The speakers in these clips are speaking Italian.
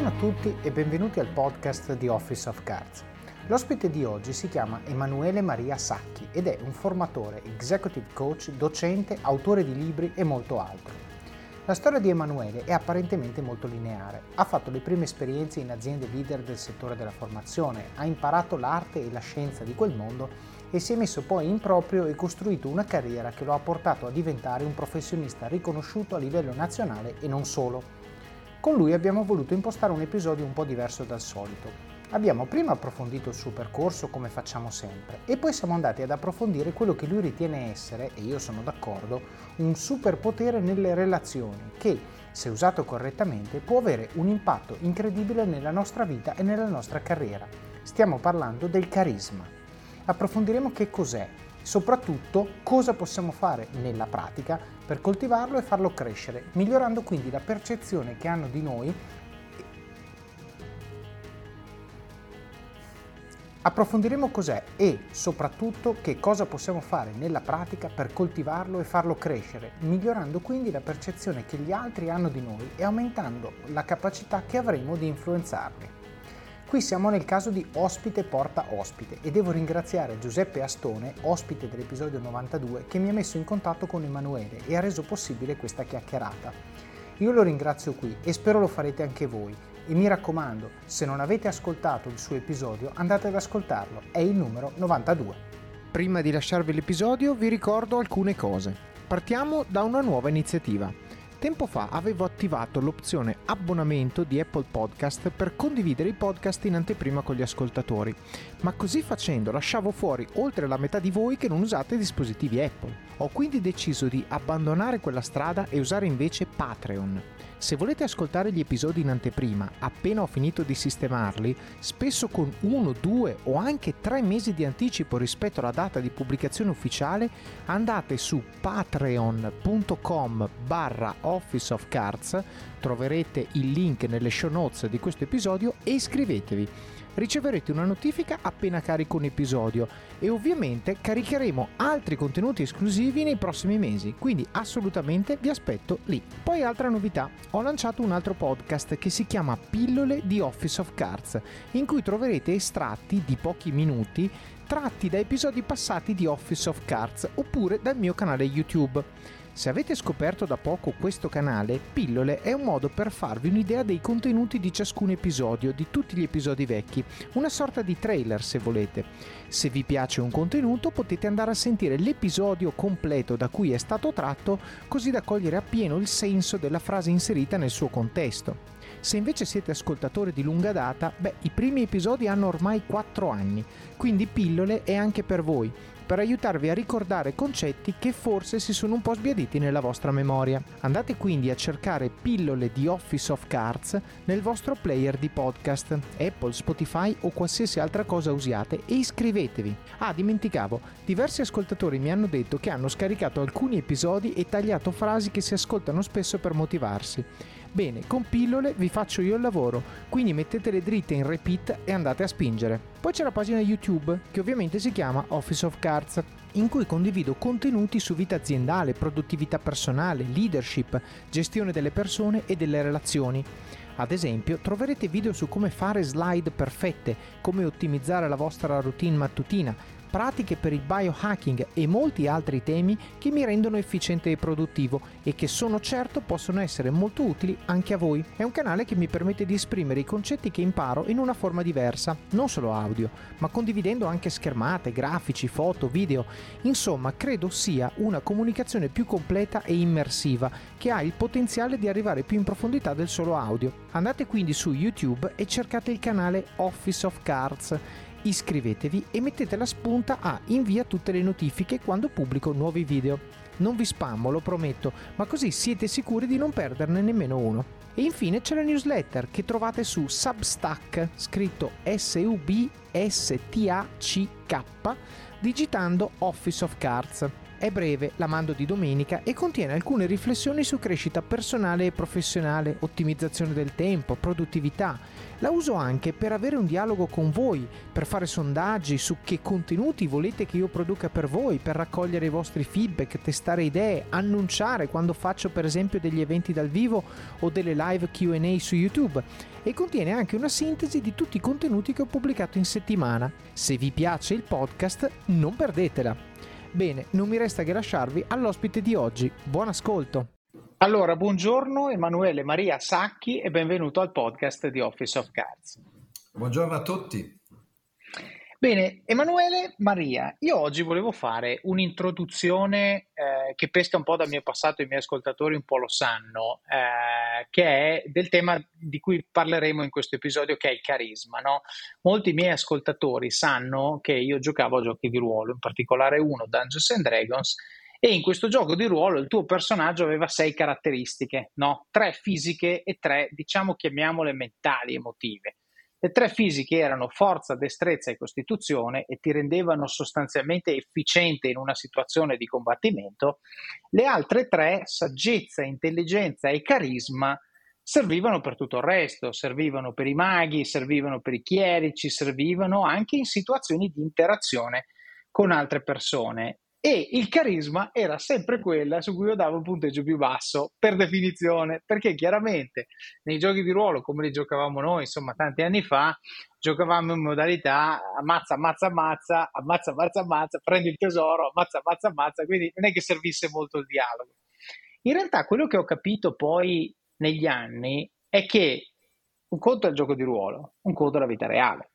Buongiorno a tutti e benvenuti al podcast di Office of Cards. L'ospite di oggi si chiama Emanuele Maria Sacchi ed è un formatore, executive coach, docente, autore di libri e molto altro. La storia di Emanuele è apparentemente molto lineare. Ha fatto le prime esperienze in aziende leader del settore della formazione, ha imparato l'arte e la scienza di quel mondo e si è messo poi in proprio e costruito una carriera che lo ha portato a diventare un professionista riconosciuto a livello nazionale e non solo. Con lui abbiamo voluto impostare un episodio un po' diverso dal solito. Abbiamo prima approfondito il suo percorso come facciamo sempre e poi siamo andati ad approfondire quello che lui ritiene essere, e io sono d'accordo, un superpotere nelle relazioni che, se usato correttamente, può avere un impatto incredibile nella nostra vita e nella nostra carriera. Stiamo parlando del carisma. Approfondiremo che cos'è, soprattutto cosa possiamo fare nella pratica per coltivarlo e farlo crescere, migliorando quindi la percezione che hanno di noi. Approfondiremo cos'è e soprattutto che cosa possiamo fare nella pratica per coltivarlo e farlo crescere, migliorando quindi la percezione che gli altri hanno di noi e aumentando la capacità che avremo di influenzarli. Qui siamo nel caso di ospite porta ospite e devo ringraziare Giuseppe Astone, ospite dell'episodio 92, che mi ha messo in contatto con Emanuele e ha reso possibile questa chiacchierata. Io lo ringrazio qui e spero lo farete anche voi. E mi raccomando, se non avete ascoltato il suo episodio, andate ad ascoltarlo, è il numero 92. Prima di lasciarvi l'episodio vi ricordo alcune cose. Partiamo da una nuova iniziativa. Tempo fa avevo attivato l'opzione abbonamento di Apple Podcast per condividere i podcast in anteprima con gli ascoltatori, ma così facendo lasciavo fuori oltre la metà di voi che non usate dispositivi Apple. Ho quindi deciso di abbandonare quella strada e usare invece Patreon. Se volete ascoltare gli episodi in anteprima, appena ho finito di sistemarli, spesso con uno, due o anche tre mesi di anticipo rispetto alla data di pubblicazione ufficiale, andate su patreon.com barra Office of Cards, troverete il link nelle show notes di questo episodio e iscrivetevi riceverete una notifica appena carico un episodio e ovviamente caricheremo altri contenuti esclusivi nei prossimi mesi, quindi assolutamente vi aspetto lì. Poi altra novità, ho lanciato un altro podcast che si chiama Pillole di Office of Cards, in cui troverete estratti di pochi minuti tratti da episodi passati di Office of Cards oppure dal mio canale YouTube. Se avete scoperto da poco questo canale, Pillole è un modo per farvi un'idea dei contenuti di ciascun episodio, di tutti gli episodi vecchi, una sorta di trailer se volete. Se vi piace un contenuto potete andare a sentire l'episodio completo da cui è stato tratto, così da cogliere appieno il senso della frase inserita nel suo contesto. Se invece siete ascoltatori di lunga data, beh, i primi episodi hanno ormai 4 anni, quindi Pillole è anche per voi per aiutarvi a ricordare concetti che forse si sono un po' sbiaditi nella vostra memoria. Andate quindi a cercare pillole di Office of Cards nel vostro player di podcast, Apple, Spotify o qualsiasi altra cosa usiate e iscrivetevi. Ah, dimenticavo, diversi ascoltatori mi hanno detto che hanno scaricato alcuni episodi e tagliato frasi che si ascoltano spesso per motivarsi. Bene, con pillole vi faccio io il lavoro, quindi mettetele dritte in repeat e andate a spingere. Poi c'è la pagina YouTube, che ovviamente si chiama Office of Cards, in cui condivido contenuti su vita aziendale, produttività personale, leadership, gestione delle persone e delle relazioni. Ad esempio, troverete video su come fare slide perfette, come ottimizzare la vostra routine mattutina, pratiche per il biohacking e molti altri temi che mi rendono efficiente e produttivo e che sono certo possono essere molto utili anche a voi. È un canale che mi permette di esprimere i concetti che imparo in una forma diversa, non solo audio, ma condividendo anche schermate, grafici, foto, video. Insomma, credo sia una comunicazione più completa e immersiva che ha il potenziale di arrivare più in profondità del solo audio. Andate quindi su YouTube e cercate il canale Office of Cards iscrivetevi e mettete la spunta a invia tutte le notifiche quando pubblico nuovi video. Non vi spammo, lo prometto, ma così siete sicuri di non perderne nemmeno uno. E infine c'è la newsletter che trovate su Substack, scritto S-U-B-S-T-A-C-K, digitando Office of Cards. È breve, la mando di domenica e contiene alcune riflessioni su crescita personale e professionale, ottimizzazione del tempo, produttività. La uso anche per avere un dialogo con voi, per fare sondaggi su che contenuti volete che io produca per voi, per raccogliere i vostri feedback, testare idee, annunciare quando faccio per esempio degli eventi dal vivo o delle live QA su YouTube e contiene anche una sintesi di tutti i contenuti che ho pubblicato in settimana. Se vi piace il podcast, non perdetela. Bene, non mi resta che lasciarvi all'ospite di oggi. Buon ascolto. Allora, buongiorno Emanuele Maria Sacchi e benvenuto al podcast di Office of Cards. Buongiorno a tutti. Bene, Emanuele Maria, io oggi volevo fare un'introduzione eh, che pesca un po' dal mio passato, i miei ascoltatori un po' lo sanno, eh, che è del tema di cui parleremo in questo episodio, che è il carisma. No? Molti miei ascoltatori sanno che io giocavo a giochi di ruolo, in particolare uno, Dungeons and Dragons, e in questo gioco di ruolo il tuo personaggio aveva sei caratteristiche, no? tre fisiche e tre, diciamo, chiamiamole mentali, emotive. Le tre fisiche erano forza, destrezza e costituzione e ti rendevano sostanzialmente efficiente in una situazione di combattimento. Le altre tre, saggezza, intelligenza e carisma, servivano per tutto il resto, servivano per i maghi, servivano per i chierici, servivano anche in situazioni di interazione con altre persone e il carisma era sempre quella su cui io davo un punteggio più basso per definizione, perché chiaramente nei giochi di ruolo come li giocavamo noi, insomma, tanti anni fa, giocavamo in modalità ammazza, ammazza, ammazza, ammazza, ammazza, ammazza, prendi il tesoro, ammazza, ammazza, ammazza, quindi non è che servisse molto il dialogo. In realtà quello che ho capito poi negli anni è che un conto è il gioco di ruolo, un conto è la vita reale.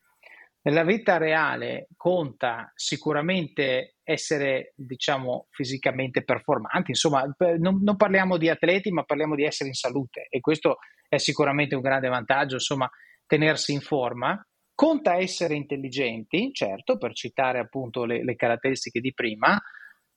Nella vita reale conta sicuramente essere, diciamo, fisicamente performanti, insomma, non, non, parliamo di atleti, ma parliamo di essere in salute e questo è sicuramente un grande vantaggio, insomma, tenersi in forma. Conta essere intelligenti, certo, per citare appunto le, le caratteristiche di prima,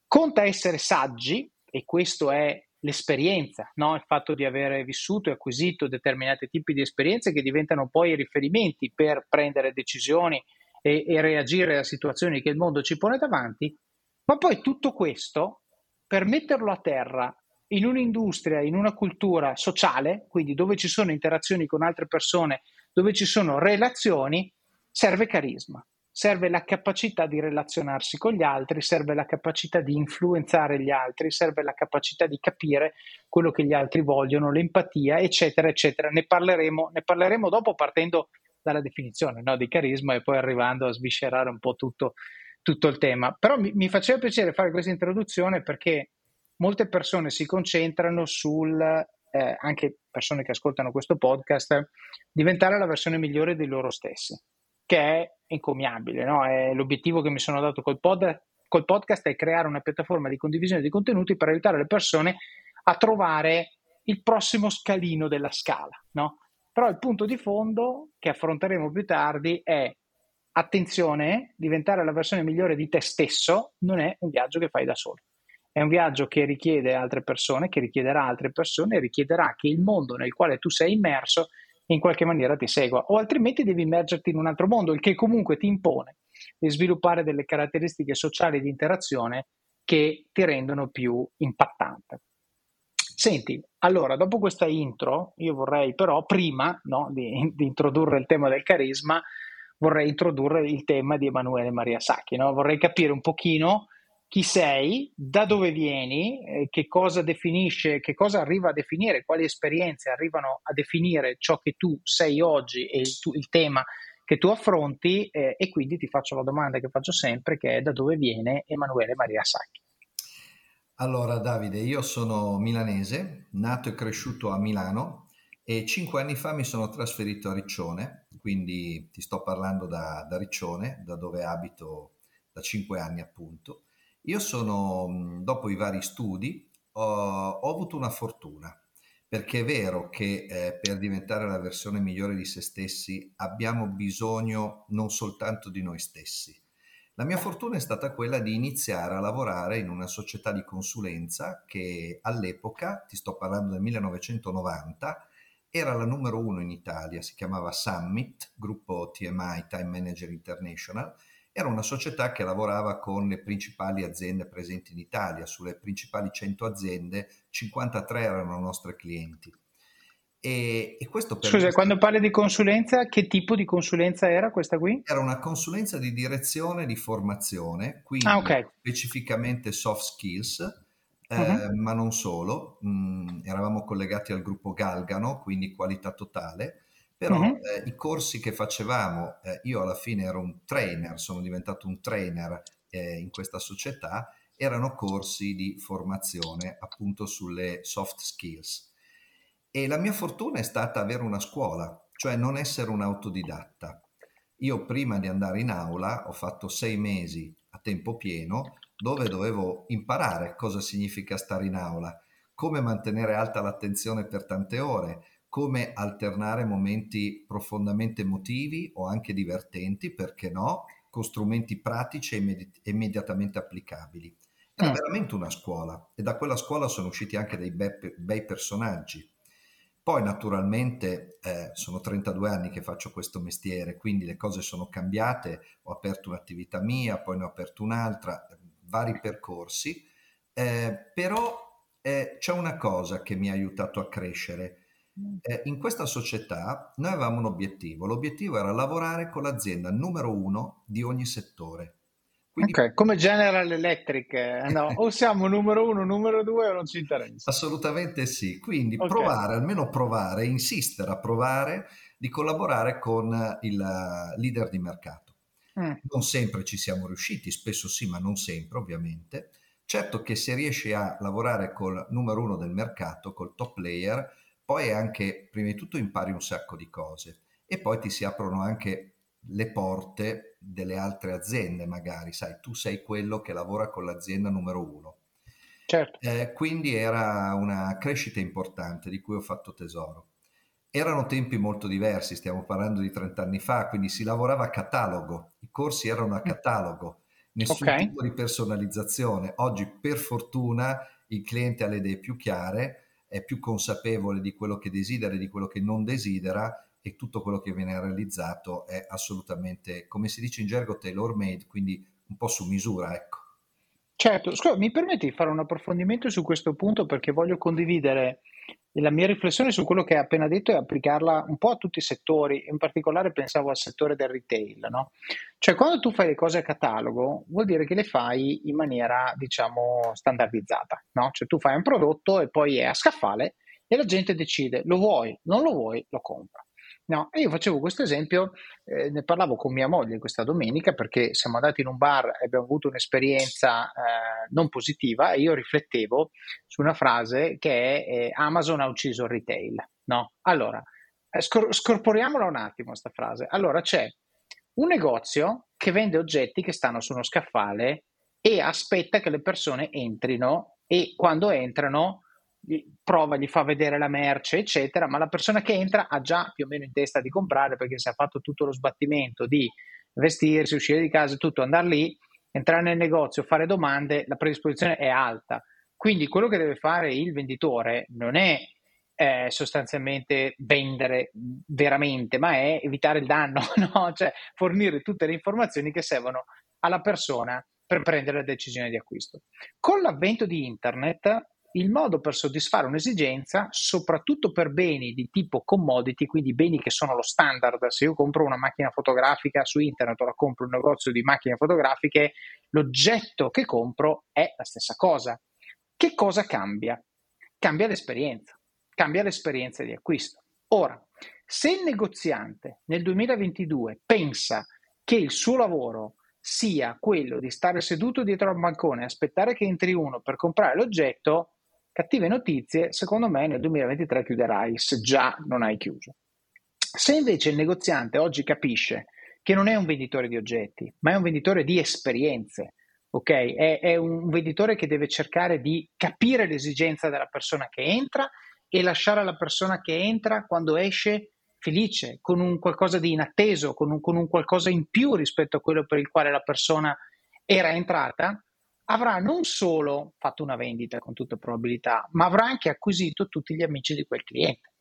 conta essere saggi, e questo è l'esperienza, no? il fatto di aver vissuto e acquisito determinati tipi di esperienze che diventano poi riferimenti per prendere decisioni e, e reagire a situazioni che il mondo ci pone davanti, ma poi tutto questo per metterlo a terra in un'industria, in una cultura sociale, quindi dove ci sono interazioni con altre persone, dove ci sono relazioni, serve carisma serve la capacità di relazionarsi con gli altri, serve la capacità di influenzare gli altri, serve la capacità di capire quello che gli altri vogliono, l'empatia, eccetera, eccetera. Ne parleremo, ne parleremo dopo partendo dalla definizione no, di carisma e poi arrivando a sviscerare un po' tutto, tutto il tema. Però mi, mi faceva piacere fare questa introduzione perché molte persone si concentrano sul, eh, anche persone che ascoltano questo podcast, diventare la versione migliore di loro stessi che è encomiabile. No? È l'obiettivo che mi sono dato col, pod, col podcast è creare una piattaforma di condivisione di contenuti per aiutare le persone a trovare il prossimo scalino della scala. No? Però il punto di fondo che affronteremo più tardi è attenzione, diventare la versione migliore di te stesso non è un viaggio che fai da solo. È un viaggio che richiede altre persone, che richiederà altre persone richiederà che il mondo nel quale tu sei immerso in qualche maniera ti segua, o altrimenti devi immergerti in un altro mondo, il che comunque ti impone di sviluppare delle caratteristiche sociali di interazione che ti rendono più impattante. Senti, allora, dopo questa intro, io vorrei però, prima no, di, di, introdurre il tema del carisma, vorrei introdurre il tema di Emanuele Maria Sacchi. No? Vorrei capire un pochino chi sei, da dove vieni, eh, che cosa definisce, che cosa arriva a definire, quali esperienze arrivano a definire ciò che tu sei oggi e il, tu, il tema che tu affronti eh, e quindi ti faccio la domanda che faccio sempre che è da dove viene Emanuele Maria Sacchi. Allora Davide, io sono milanese, nato e cresciuto a Milano e cinque anni fa mi sono trasferito a Riccione, quindi ti sto parlando da, da Riccione, da dove abito da cinque anni appunto io sono, dopo i vari studi, ho, ho avuto una fortuna, perché è vero che eh, per diventare la versione migliore di se stessi abbiamo bisogno non soltanto di noi stessi. La mia fortuna è stata quella di iniziare a lavorare in una società di consulenza che all'epoca, ti sto parlando del 1990, era la numero uno in Italia, si chiamava Summit, gruppo TMI, Time Manager International, Era una società che lavorava con le principali aziende presenti in Italia. Sulle principali 100 aziende, 53 erano nostri clienti. E, e questo Scusa, quando parli di consulenza, che tipo di consulenza era questa qui? Era una consulenza di direzione di formazione, quindi ah, okay. specificamente soft skills, eh, uh-huh. ma non solo. Mm, eravamo collegati al gruppo Galgano, quindi qualità totale. Però uh-huh. eh, i corsi che facevamo, eh, io alla fine ero un trainer, sono diventato un trainer eh, in questa società, erano corsi di formazione appunto sulle soft skills e la mia fortuna è stata avere una scuola, cioè non essere un autodidatta. Io prima di andare in aula ho fatto sei mesi a tempo pieno dove dovevo imparare cosa significa stare in aula, come mantenere alta l'attenzione per tante ore, come alternare momenti profondamente emotivi o anche divertenti, perché no, con strumenti pratici e immedi- immediatamente applicabili. Era mm. veramente una scuola e da quella scuola sono usciti anche dei bei, bei personaggi. Poi naturalmente eh, sono 32 anni che faccio questo mestiere, quindi le cose sono cambiate, ho aperto un'attività mia, poi ne ho aperto un'altra, vari percorsi, eh, però eh, c'è una cosa che mi ha aiutato a crescere. Eh, in questa società noi avevamo un obiettivo, l'obiettivo era lavorare con l'azienda numero uno di ogni settore. Quindi... Ok, come General Electric, eh, no? o siamo numero uno, numero due o non ci interessa. Assolutamente sì, quindi okay. provare, almeno provare, insistere a provare di collaborare con il leader di mercato. Mm. Non sempre ci siamo riusciti, spesso sì, ma non sempre ovviamente. Certo che se riesci a lavorare col numero uno del mercato, col top player, poi anche, prima di tutto impari un sacco di cose e poi ti si aprono anche le porte delle altre aziende, magari, sai, tu sei quello che lavora con l'azienda numero uno. Certo. Eh, quindi era una crescita importante di cui ho fatto tesoro. Erano tempi molto diversi, stiamo parlando di 30 anni fa, quindi si lavorava a catalogo, i corsi erano a mm. catalogo, nessun okay. tipo di personalizzazione. Oggi, per fortuna, il cliente ha le idee più chiare, è più consapevole di quello che desidera e di quello che non desidera e tutto quello che viene realizzato è assolutamente, come si dice in gergo, tailor made, quindi un po' su misura, ecco. Certo, scusa, mi permetti di fare un approfondimento su questo punto perché voglio condividere la mia riflessione su quello che hai appena detto e applicarla un po' a tutti i settori, in particolare pensavo al settore del retail, no? Cioè quando tu fai le cose a catalogo vuol dire che le fai in maniera, diciamo, standardizzata, no? Cioè tu fai un prodotto e poi è a scaffale e la gente decide lo vuoi, non lo vuoi, lo compra. No, e io facevo questo esempio, eh, ne parlavo con mia moglie questa domenica perché siamo andati in un bar e abbiamo avuto un'esperienza eh, non positiva e io riflettevo su una frase che è eh, Amazon ha ucciso il retail. No? Allora, eh, scor- scorporiamola un attimo questa frase. Allora c'è un negozio che vende oggetti che stanno su uno scaffale e aspetta che le persone entrino e quando entrano prova, gli fa vedere la merce, eccetera, ma la persona che entra ha già più o meno in testa di comprare perché si è fatto tutto lo sbattimento di vestirsi, uscire di casa, tutto, andare lì, entrare nel negozio, fare domande, la predisposizione è alta. Quindi quello che deve fare il venditore non è eh, sostanzialmente vendere veramente, ma è evitare il danno, no? cioè fornire tutte le informazioni che servono alla persona per prendere la decisione di acquisto. Con l'avvento di internet il modo per soddisfare un'esigenza, soprattutto per beni di tipo commodity, quindi beni che sono lo standard. Se io compro una macchina fotografica su internet o la compro un negozio di macchine fotografiche, l'oggetto che compro è la stessa cosa. Che cosa cambia? Cambia l'esperienza, cambia l'esperienza di acquisto. Ora, se il negoziante nel 2022 pensa che il suo lavoro sia quello di stare seduto dietro al bancone e aspettare che entri uno per comprare l'oggetto, Cattive notizie, secondo me nel 2023 chiuderai se già non hai chiuso. Se invece il negoziante oggi capisce che non è un venditore di oggetti, ma è un venditore di esperienze, ok? È, è un venditore che deve cercare di capire l'esigenza della persona che entra e lasciare alla persona che entra quando esce felice, con un qualcosa di inatteso, con un, con un qualcosa in più rispetto a quello per il quale la persona era entrata avrà non solo fatto una vendita con tutta probabilità, ma avrà anche acquisito tutti gli amici di quel cliente.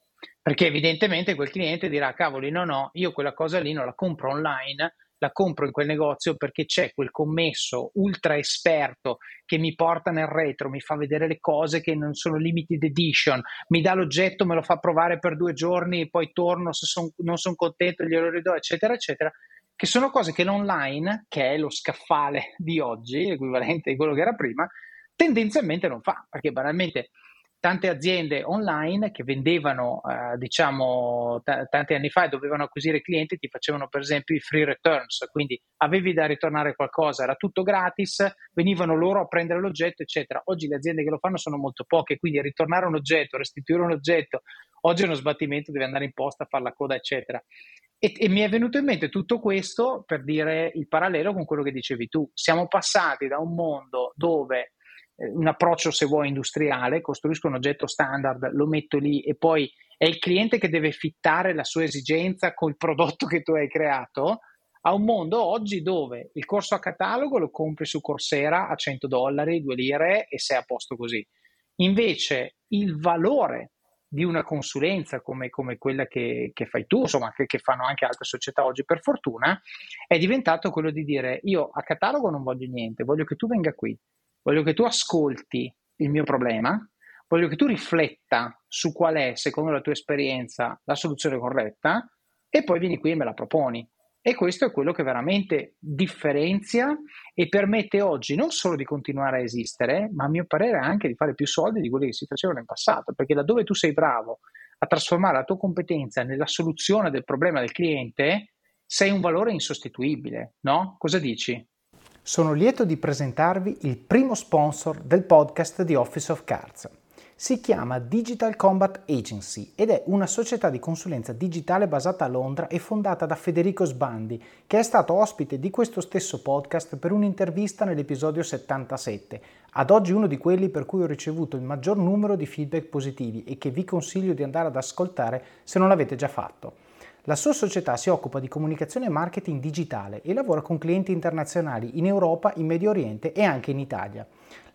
Perché evidentemente quel cliente dirà, cavoli, no, no, io quella cosa lì non la compro online, la compro in quel negozio perché c'è quel commesso ultra esperto che mi porta nel retro, mi fa vedere le cose che non sono limited edition, mi dà l'oggetto, me lo fa provare per due giorni, poi torno se son, non sono contento, glielo ridò, eccetera, eccetera, che sono cose che l'online, che è lo scaffale di oggi, l'equivalente di quello che era prima, tendenzialmente non fa, perché banalmente tante aziende online che vendevano, eh, diciamo, t- tanti anni fa e dovevano acquisire clienti, ti facevano per esempio i free returns, quindi avevi da ritornare qualcosa, era tutto gratis, venivano loro a prendere l'oggetto, eccetera. Oggi le aziende che lo fanno sono molto poche, quindi ritornare un oggetto, restituire un oggetto, oggi è uno sbattimento, devi andare in posta, fare la coda, eccetera. E, e, mi è venuto in mente tutto questo per dire il parallelo con quello che dicevi tu. Siamo passati da un mondo dove eh, un approccio, se vuoi, industriale, costruisco un oggetto standard, lo metto lì e poi è il cliente che deve fittare la sua esigenza col prodotto che tu hai creato, a un mondo oggi dove il corso a catalogo lo compri su Coursera a 100 dollari, 2 lire e sei a posto così. Invece il valore di una consulenza come, come quella che, che, fai tu, insomma, che, che, fanno anche altre società oggi per fortuna, è diventato quello di dire io a catalogo non voglio niente, voglio che tu venga qui, voglio che tu ascolti il mio problema, voglio che tu rifletta su qual è, secondo la tua esperienza, la soluzione corretta e poi vieni qui e me la proponi. E questo è quello che veramente differenzia e permette oggi non solo di continuare a esistere, ma a mio parere anche di fare più soldi di quelli che si facevano in passato, perché laddove tu sei bravo a trasformare la tua competenza nella soluzione del problema del cliente, sei un valore insostituibile, no? Cosa dici? Sono lieto di presentarvi il primo sponsor del podcast di Office of Cards. Si chiama Digital Combat Agency ed è una società di consulenza digitale basata a Londra e fondata da Federico Sbandi, che è stato ospite di questo stesso podcast per un'intervista nell'episodio 77, ad oggi uno di quelli per cui ho ricevuto il maggior numero di feedback positivi e che vi consiglio di andare ad ascoltare se non l'avete già fatto. La sua società si occupa di comunicazione e marketing digitale e lavora con clienti internazionali in Europa, in Medio Oriente e anche in Italia.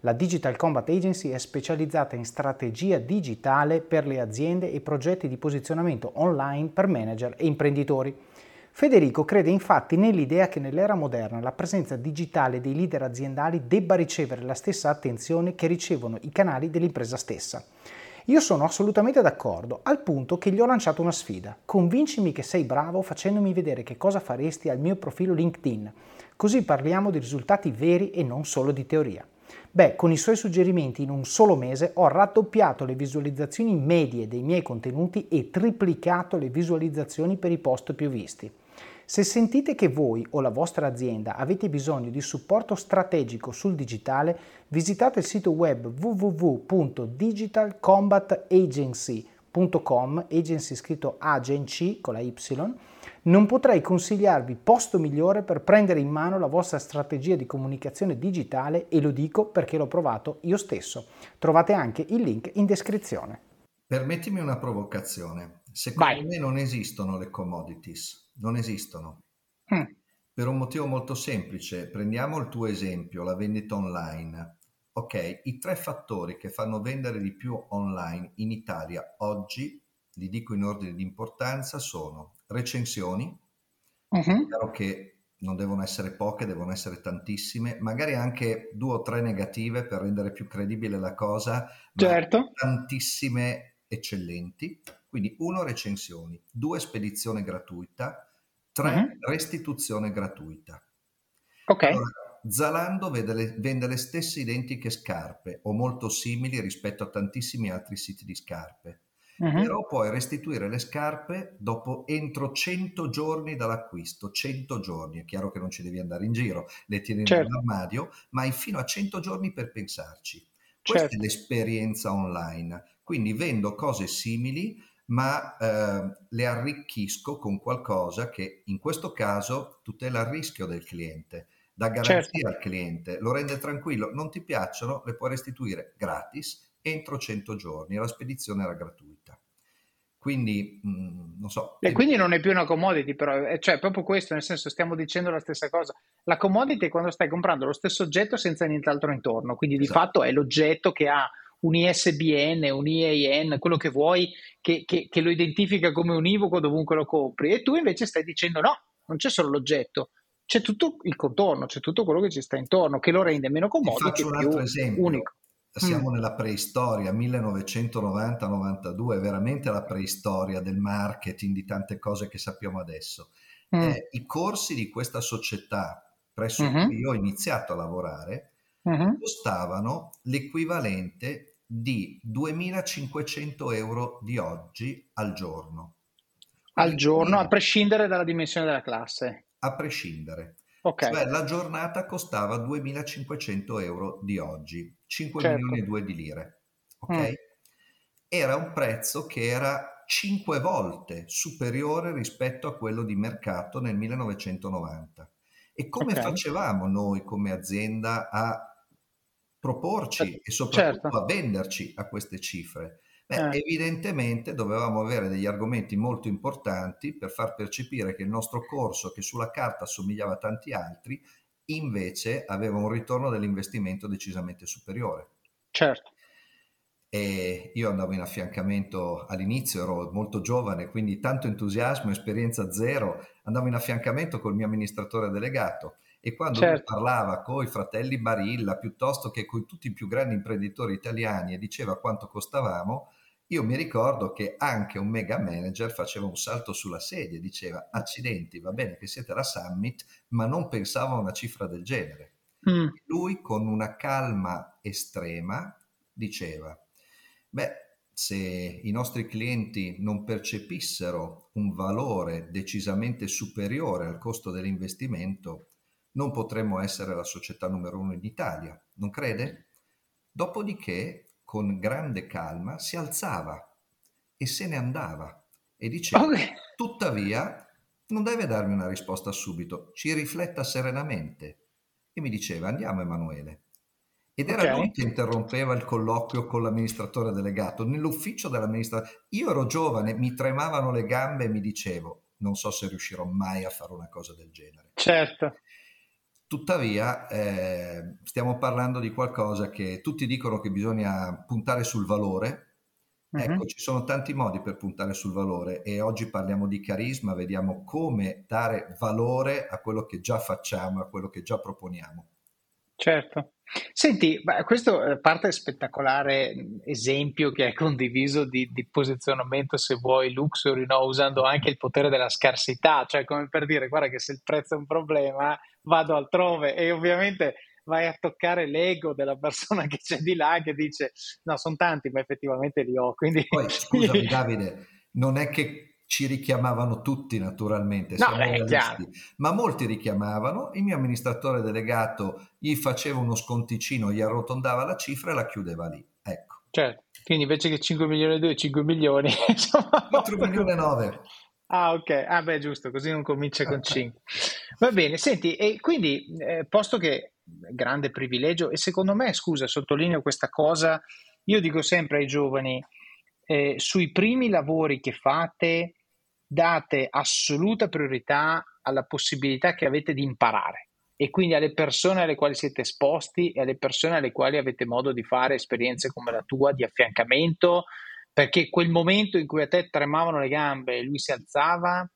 La Digital Combat Agency è specializzata in strategia digitale per le aziende e progetti di posizionamento online per manager e imprenditori. Federico crede infatti nell'idea che nell'era moderna la presenza digitale dei leader aziendali debba ricevere la stessa attenzione che ricevono i canali dell'impresa stessa. Io sono assolutamente d'accordo, al punto che gli ho lanciato una sfida. Convincimi che sei bravo facendomi vedere che cosa faresti al mio profilo LinkedIn, così parliamo di risultati veri e non solo di teoria. Beh, con i suoi suggerimenti in un solo mese ho raddoppiato le visualizzazioni medie dei miei contenuti e triplicato le visualizzazioni per i post più visti. Se sentite che voi o la vostra azienda avete bisogno di supporto strategico sul digitale, visitate il sito web www.digitalcombatagency.com, agency scritto agency con la Y, non potrei consigliarvi posto migliore per prendere in mano la vostra strategia di comunicazione digitale e lo dico perché l'ho provato io stesso. Trovate anche il link in descrizione. Permettimi una provocazione. Secondo Vai. me non esistono le commodities, non esistono. Mm. Per un motivo molto semplice, prendiamo il tuo esempio, la vendita online. Ok, i tre fattori che fanno vendere di più online in Italia oggi, li dico in ordine di importanza, sono recensioni, uh-huh. chiaro che non devono essere poche, devono essere tantissime, magari anche due o tre negative per rendere più credibile la cosa, certo. tantissime eccellenti. Quindi uno recensioni, due spedizione gratuita, tre uh-huh. restituzione gratuita. Ok. Allora, Zalando vende le, vende le stesse identiche scarpe o molto simili rispetto a tantissimi altri siti di scarpe. Uh-huh. Però puoi restituire le scarpe dopo entro 100 giorni dall'acquisto. 100 giorni, è chiaro che non ci devi andare in giro, le tieni certo. nell'armadio, ma hai fino a 100 giorni per pensarci. Questa certo. è l'esperienza online. Quindi vendo cose simili ma eh, le arricchisco con qualcosa che in questo caso tutela il rischio del cliente, dà garanzia certo. al cliente, lo rende tranquillo, non ti piacciono, le puoi restituire gratis entro 100 giorni, la spedizione era gratuita. Quindi, mh, mm, non so. E quindi non è più una commodity, però, eh, cioè proprio questo, nel senso stiamo dicendo la stessa cosa. La commodity è quando stai comprando lo stesso oggetto senza nient'altro intorno, quindi di esatto. fatto è l'oggetto che ha un ISBN, un IAN, quello che vuoi, che, che, che, lo identifica come univoco dovunque lo compri. E tu invece stai dicendo no, non c'è solo l'oggetto, c'è tutto il contorno, c'è tutto quello che ci sta intorno, che lo rende meno comodo e più esempio. unico. Siamo mm. nella preistoria, 1990-92, veramente la preistoria del marketing, di tante cose che sappiamo adesso. Mm. Eh, I corsi di questa società presso mm-hmm. cui io ho iniziato a lavorare mm-hmm. costavano l'equivalente di 2.500 euro di oggi al giorno. Al giorno, a prescindere dalla dimensione della classe. A prescindere. Okay. Cioè la giornata costava 2.500 euro di oggi, 5 certo. milioni e 2 di lire. Ok? Mm. Era un prezzo che era 5 volte superiore rispetto a quello di mercato nel 1990. E come okay. facevamo noi come azienda a proporci e soprattutto certo. a venderci a queste cifre? Beh, eh. evidentemente dovevamo avere degli argomenti molto importanti per far percepire che il nostro corso, che sulla carta assomigliava a tanti altri, invece aveva un ritorno dell'investimento decisamente superiore. Certo. E io andavo in affiancamento all'inizio, ero molto giovane, quindi tanto entusiasmo, esperienza zero, andavo in affiancamento col mio amministratore delegato e quando certo. parlava con i fratelli Barilla piuttosto che con tutti i più grandi imprenditori italiani e diceva quanto costavamo, io mi ricordo che anche un mega manager faceva un salto sulla sedia e diceva accidenti, va bene che siete la Summit, ma non pensavo a una cifra del genere. Mm. Lui con una calma estrema diceva, beh, se i nostri clienti non percepissero un valore decisamente superiore al costo dell'investimento, non potremmo essere la società numero uno in Italia, non crede? Dopodiché, con grande calma, si alzava e se ne andava e diceva, okay. tuttavia, non deve darmi una risposta subito, ci rifletta serenamente. E mi diceva, andiamo Emanuele. Ed era okay. lui che interrompeva il colloquio con l'amministratore delegato. Nell'ufficio dell'amministratore, io ero giovane, mi tremavano le gambe e mi dicevo, non so se riuscirò mai a fare una cosa del genere. Certo. Tuttavia, eh, stiamo parlando di qualcosa che tutti dicono che bisogna puntare sul valore. Uh-huh. Ecco, ci sono tanti modi per puntare sul valore e oggi parliamo di carisma, vediamo come dare valore a quello che già facciamo, a quello che già proponiamo. Certo. Senti, questo è parte spettacolare esempio che hai condiviso di, di posizionamento, se vuoi, luxury, no? usando anche il potere della scarsità, cioè come per dire, guarda che se il prezzo è un problema, vado altrove e ovviamente vai a toccare l'ego della persona che c'è di là che dice no, sono tanti, ma effettivamente li ho. Quindi... Poi, scusami Davide, non è che ci richiamavano tutti naturalmente, no, beh, ma molti richiamavano, il mio amministratore delegato gli faceva uno sconticino, gli arrotondava la cifra e la chiudeva lì. Ecco. Certo, quindi invece che 5 milioni e 2, 5 milioni. Insomma, 4 milioni e 9. Ah, ok. Ah, beh, giusto, così non comincia con 5. Va bene, senti, e quindi, eh, posto che grande privilegio, e secondo me, scusa, sottolineo questa cosa, io dico sempre ai giovani, eh, sui primi lavori che fate, date assoluta priorità alla possibilità che avete di imparare e quindi alle persone alle quali siete esposti e alle persone alle quali avete modo di fare esperienze come la tua di affiancamento, perché quel momento in cui a te tremavano le gambe e lui si alzava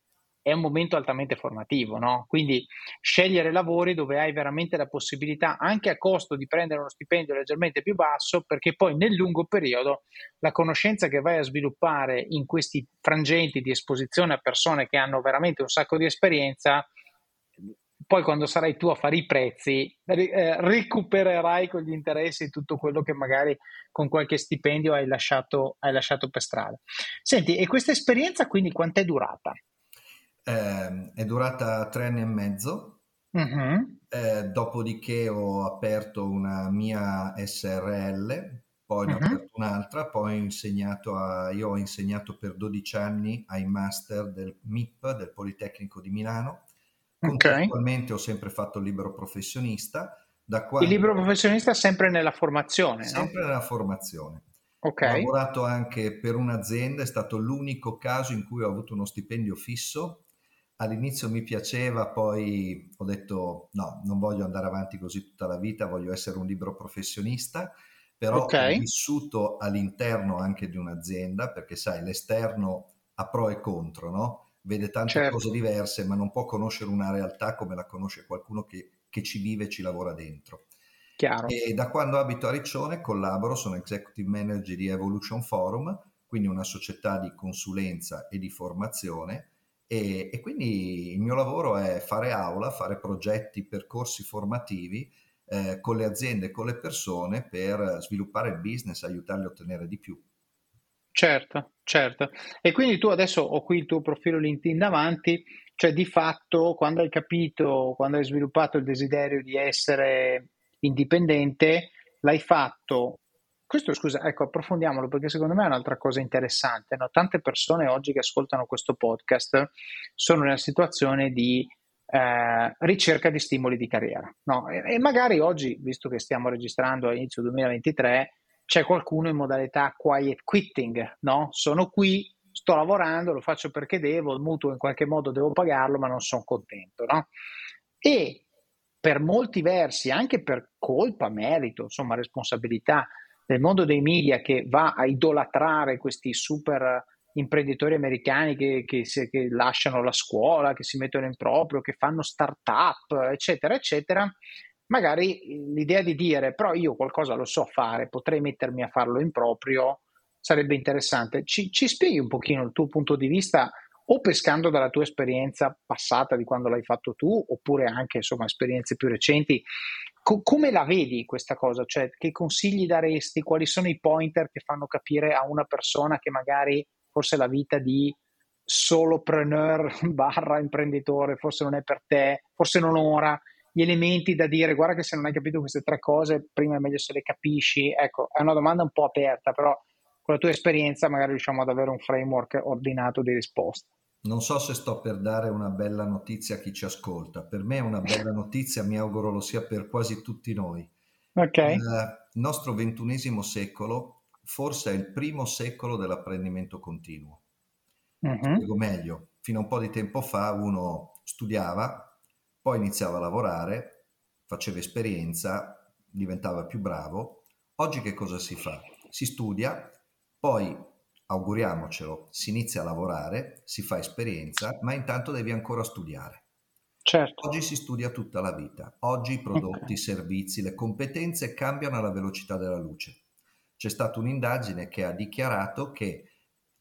è un momento altamente formativo, no? Quindi scegliere lavori dove hai veramente la possibilità, anche a costo di prendere uno stipendio leggermente più basso, perché poi nel lungo periodo la conoscenza che vai a sviluppare in questi frangenti di esposizione a persone che hanno veramente un sacco di esperienza, poi quando sarai tu a fare i prezzi, eh, recupererai con gli interessi tutto quello che magari con qualche stipendio hai lasciato, hai lasciato per strada. Senti, e questa esperienza quindi quanto è durata? Eh, è durata tre anni e mezzo, uh-huh. eh, dopodiché ho aperto una mia SRL, poi ne ho uh-huh. aperto un'altra, poi ho insegnato a, io ho insegnato per 12 anni ai master del MIP, del Politecnico di Milano. Contestualmente okay. ho sempre fatto il libero professionista. il libero professionista sempre nella formazione? Sempre no? nella formazione. Okay. Ho lavorato anche per un'azienda, è stato l'unico caso in cui ho avuto uno stipendio fisso all'inizio mi piaceva, poi ho detto no, non voglio andare avanti così tutta la vita, voglio essere un libero professionista, però okay. ho vissuto all'interno anche di un'azienda, perché sai, l'esterno ha pro e contro, no? vede tante certo. cose diverse, ma non può conoscere una realtà come la conosce qualcuno che, che ci vive e ci lavora dentro. Chiaro. E da quando abito a Riccione collaboro, sono executive manager di Evolution Forum, quindi una società di consulenza e di formazione. E, e quindi il mio lavoro è fare aula, fare progetti, percorsi formativi eh, con le aziende, con le persone per sviluppare il business, aiutarli a ottenere di più. Certo, certo. E quindi tu adesso ho qui il tuo profilo LinkedIn davanti, cioè di fatto quando hai capito, quando hai sviluppato il desiderio di essere indipendente, l'hai fatto. Questo, scusa, ecco, approfondiamolo perché secondo me è un'altra cosa interessante. No? Tante persone oggi che ascoltano questo podcast sono nella situazione di eh, ricerca di stimoli di carriera. No? E, e, magari oggi, visto che stiamo registrando all'inizio 2023, c'è qualcuno in modalità quiet quitting, no? Sono qui, sto lavorando, lo faccio perché devo, il mutuo in qualche modo devo pagarlo, ma non sono contento, no? E per molti versi, anche per colpa, merito, insomma, responsabilità del mondo dei media che va a idolatrare questi super imprenditori americani che, che, che, lasciano la scuola, che si mettono in proprio, che fanno start-up, eccetera, eccetera, magari l'idea di dire però io qualcosa lo so fare, potrei mettermi a farlo in proprio, sarebbe interessante. Ci, ci spieghi un pochino il tuo punto di vista o pescando dalla tua esperienza passata di quando l'hai fatto tu, oppure anche insomma esperienze più recenti, Co- come la vedi questa cosa? Cioè, che consigli daresti? Quali sono i pointer che fanno capire a una persona che magari forse la vita di solopreneur barra imprenditore forse non è per te, forse non ora, gli elementi da dire, guarda che se non hai capito queste tre cose, prima è meglio se le capisci. Ecco, è una domanda un po' aperta, però con la tua esperienza magari riusciamo ad avere un framework ordinato di risposte. Non so se sto per dare una bella notizia a chi ci ascolta. Per me è una bella notizia, mi auguro lo sia per quasi tutti noi. Okay. Il nostro ventunesimo secolo forse è il primo secolo dell'apprendimento continuo. Uh-huh. Spiego meglio. Fino a un po' di tempo fa uno studiava, poi iniziava a lavorare, faceva esperienza, diventava più bravo. Oggi che cosa si fa? Si studia, poi auguriamocelo, si inizia a lavorare, si fa esperienza, ma intanto devi ancora studiare. Certo. Oggi si studia tutta la vita. Oggi i prodotti, okay. i servizi, le competenze cambiano alla velocità della luce. C'è stata un'indagine che ha dichiarato che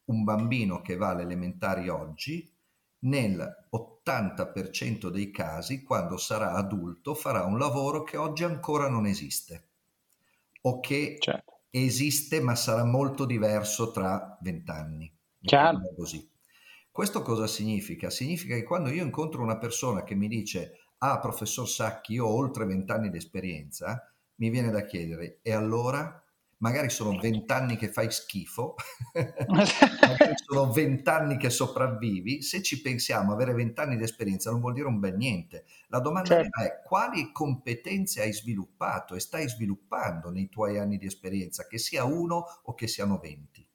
un bambino che va alle elementari oggi nel 80% dei casi, quando sarà adulto, farà un lavoro che oggi ancora non esiste o che certo. Esiste ma sarà molto diverso tra vent'anni. Così. Questo cosa significa? Significa che quando io incontro una persona che mi dice ah professor Sacchi io ho oltre vent'anni di esperienza, mi viene da chiedere e allora magari sono vent'anni che fai schifo, magari sono vent'anni che sopravvivi, se ci pensiamo, avere vent'anni di esperienza non vuol dire un bel niente. La domanda certo. è quali competenze hai sviluppato e stai sviluppando nei tuoi anni di esperienza, che sia uno o che siano venti.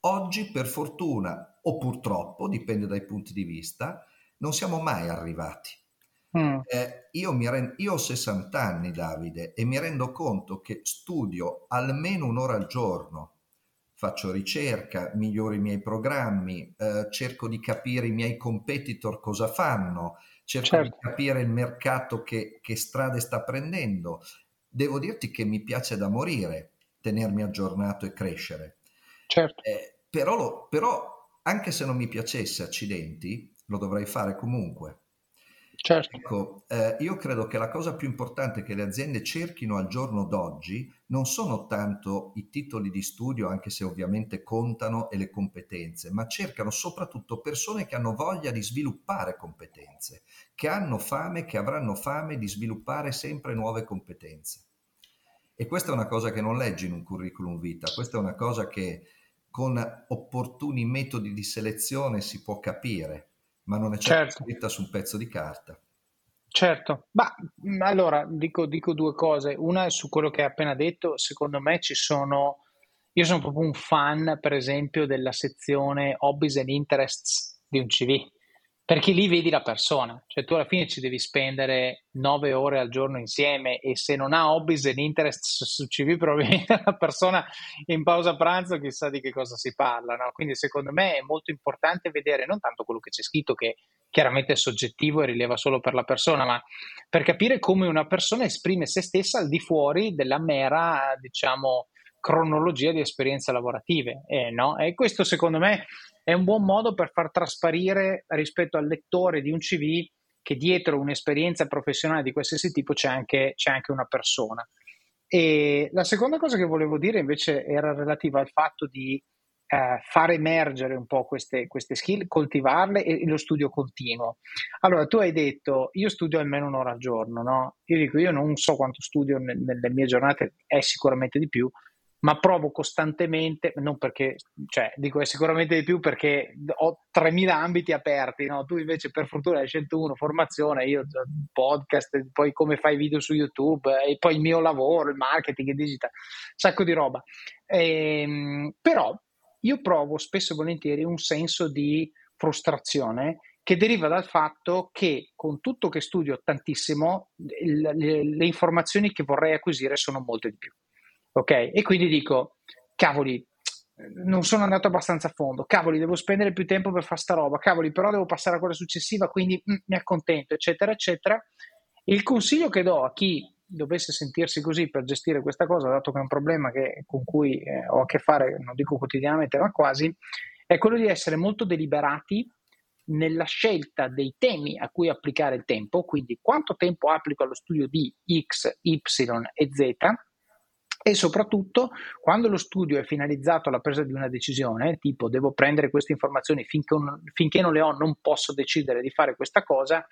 Oggi, per fortuna o purtroppo, dipende dai punti di vista, non siamo mai arrivati Mm. Eh, io, rend- io, ho 60 anni, Davide, e mi rendo conto che studio almeno un'ora al giorno. Faccio ricerca, miglioro i miei programmi, eh, cerco di capire i miei competitor cosa fanno, cerco certo. di capire il mercato che, che strade sta prendendo. Devo dirti che mi piace da morire tenermi aggiornato e crescere. Certo. Eh, però, lo, però, anche se non mi piacesse, accidenti, lo dovrei fare comunque. Certo. Ecco, eh, io credo che la cosa più importante che le aziende cerchino al giorno d'oggi non sono tanto i titoli di studio, anche se ovviamente contano, e le competenze, ma cercano soprattutto persone che hanno voglia di sviluppare competenze, che hanno fame, che avranno fame di sviluppare sempre nuove competenze. E questa è una cosa che non leggi in un curriculum vita, questa è una cosa che con opportuni metodi di selezione si può capire ma non è certo, certo. scritta su un pezzo di carta. Certo, ma mm, allora dico, dico, due cose. Una è su quello che hai appena detto, secondo me ci sono, io sono proprio un fan per esempio della sezione Hobbies and Interests di un CV, perché lì vedi la persona, cioè tu alla fine ci devi spendere nove ore al giorno insieme e se non ha hobbies e interest su CV probabilmente la persona in pausa pranzo chissà di che cosa si parla, no? quindi secondo me è molto importante vedere non tanto quello che c'è scritto che chiaramente è soggettivo e rileva solo per la persona, ma per capire come una persona esprime se stessa al di fuori della mera, diciamo, cronologia di esperienze lavorative. Eh, no? E questo secondo me è un buon modo per far trasparire rispetto al lettore di un CV che dietro un'esperienza professionale di qualsiasi tipo c'è anche, c'è anche una persona. E la seconda cosa che volevo dire invece era relativa al fatto di eh, far emergere un po' queste, queste, skill, coltivarle e, e, lo studio continuo. Allora, tu hai detto, io studio almeno un'ora al giorno, no? Io dico, io non so quanto studio nelle, nelle mie giornate, è sicuramente di più, ma provo costantemente, non perché, cioè dico è sicuramente di più perché ho 3.000 ambiti aperti, no? tu invece per fortuna hai scelto uno, formazione, io podcast, poi come fai video su YouTube e poi il mio lavoro, il marketing, il digital, sacco di roba. Ehm, però io provo spesso e volentieri un senso di frustrazione che deriva dal fatto che con tutto che studio tantissimo, le, le, le informazioni che vorrei acquisire sono molte di più ok? E quindi dico, cavoli, non sono andato abbastanza a fondo, cavoli, devo spendere più tempo per fare sta roba, cavoli, però devo passare a quella successiva, quindi mm, mi accontento, eccetera, eccetera. Il consiglio che do a chi dovesse sentirsi così per gestire questa cosa, dato che è un problema che, con cui eh, ho a che fare, non dico quotidianamente, ma quasi, è quello di essere molto deliberati nella scelta dei temi a cui applicare il tempo, quindi quanto tempo applico allo studio di X, Y e Z, e soprattutto quando lo studio è finalizzato alla presa di una decisione, tipo devo prendere queste informazioni finché, un, finché non le ho non posso decidere di fare questa cosa,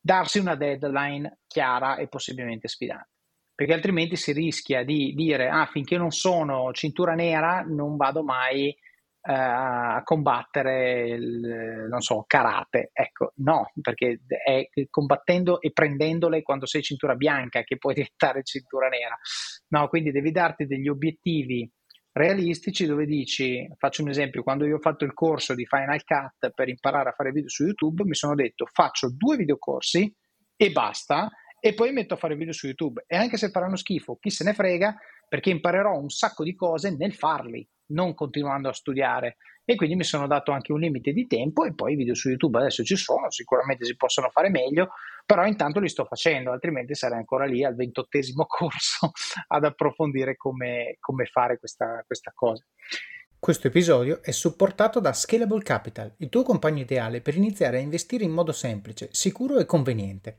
darsi una deadline chiara e possibilmente sfidante. Perché altrimenti si rischia di dire, ah, finché non sono cintura nera non vado mai a combattere il, non so, karate. Ecco, no, perché è combattendo e prendendole quando sei cintura bianca che puoi diventare cintura nera. No, quindi devi darti degli obiettivi realistici dove dici, faccio un esempio, quando io ho fatto il corso di Final Cut per imparare a fare video su YouTube, mi sono detto faccio due videocorsi e basta e poi metto a fare video su YouTube e anche se faranno schifo, chi se ne frega perché imparerò un sacco di cose nel farli non continuando a studiare e quindi mi sono dato anche un limite di tempo e poi i video su YouTube adesso ci sono, sicuramente si possono fare meglio, però intanto li sto facendo, altrimenti sarei ancora lì al ventottesimo corso ad approfondire come, come fare questa, questa cosa. Questo episodio è supportato da Scalable Capital, il tuo compagno ideale per iniziare a investire in modo semplice, sicuro e conveniente.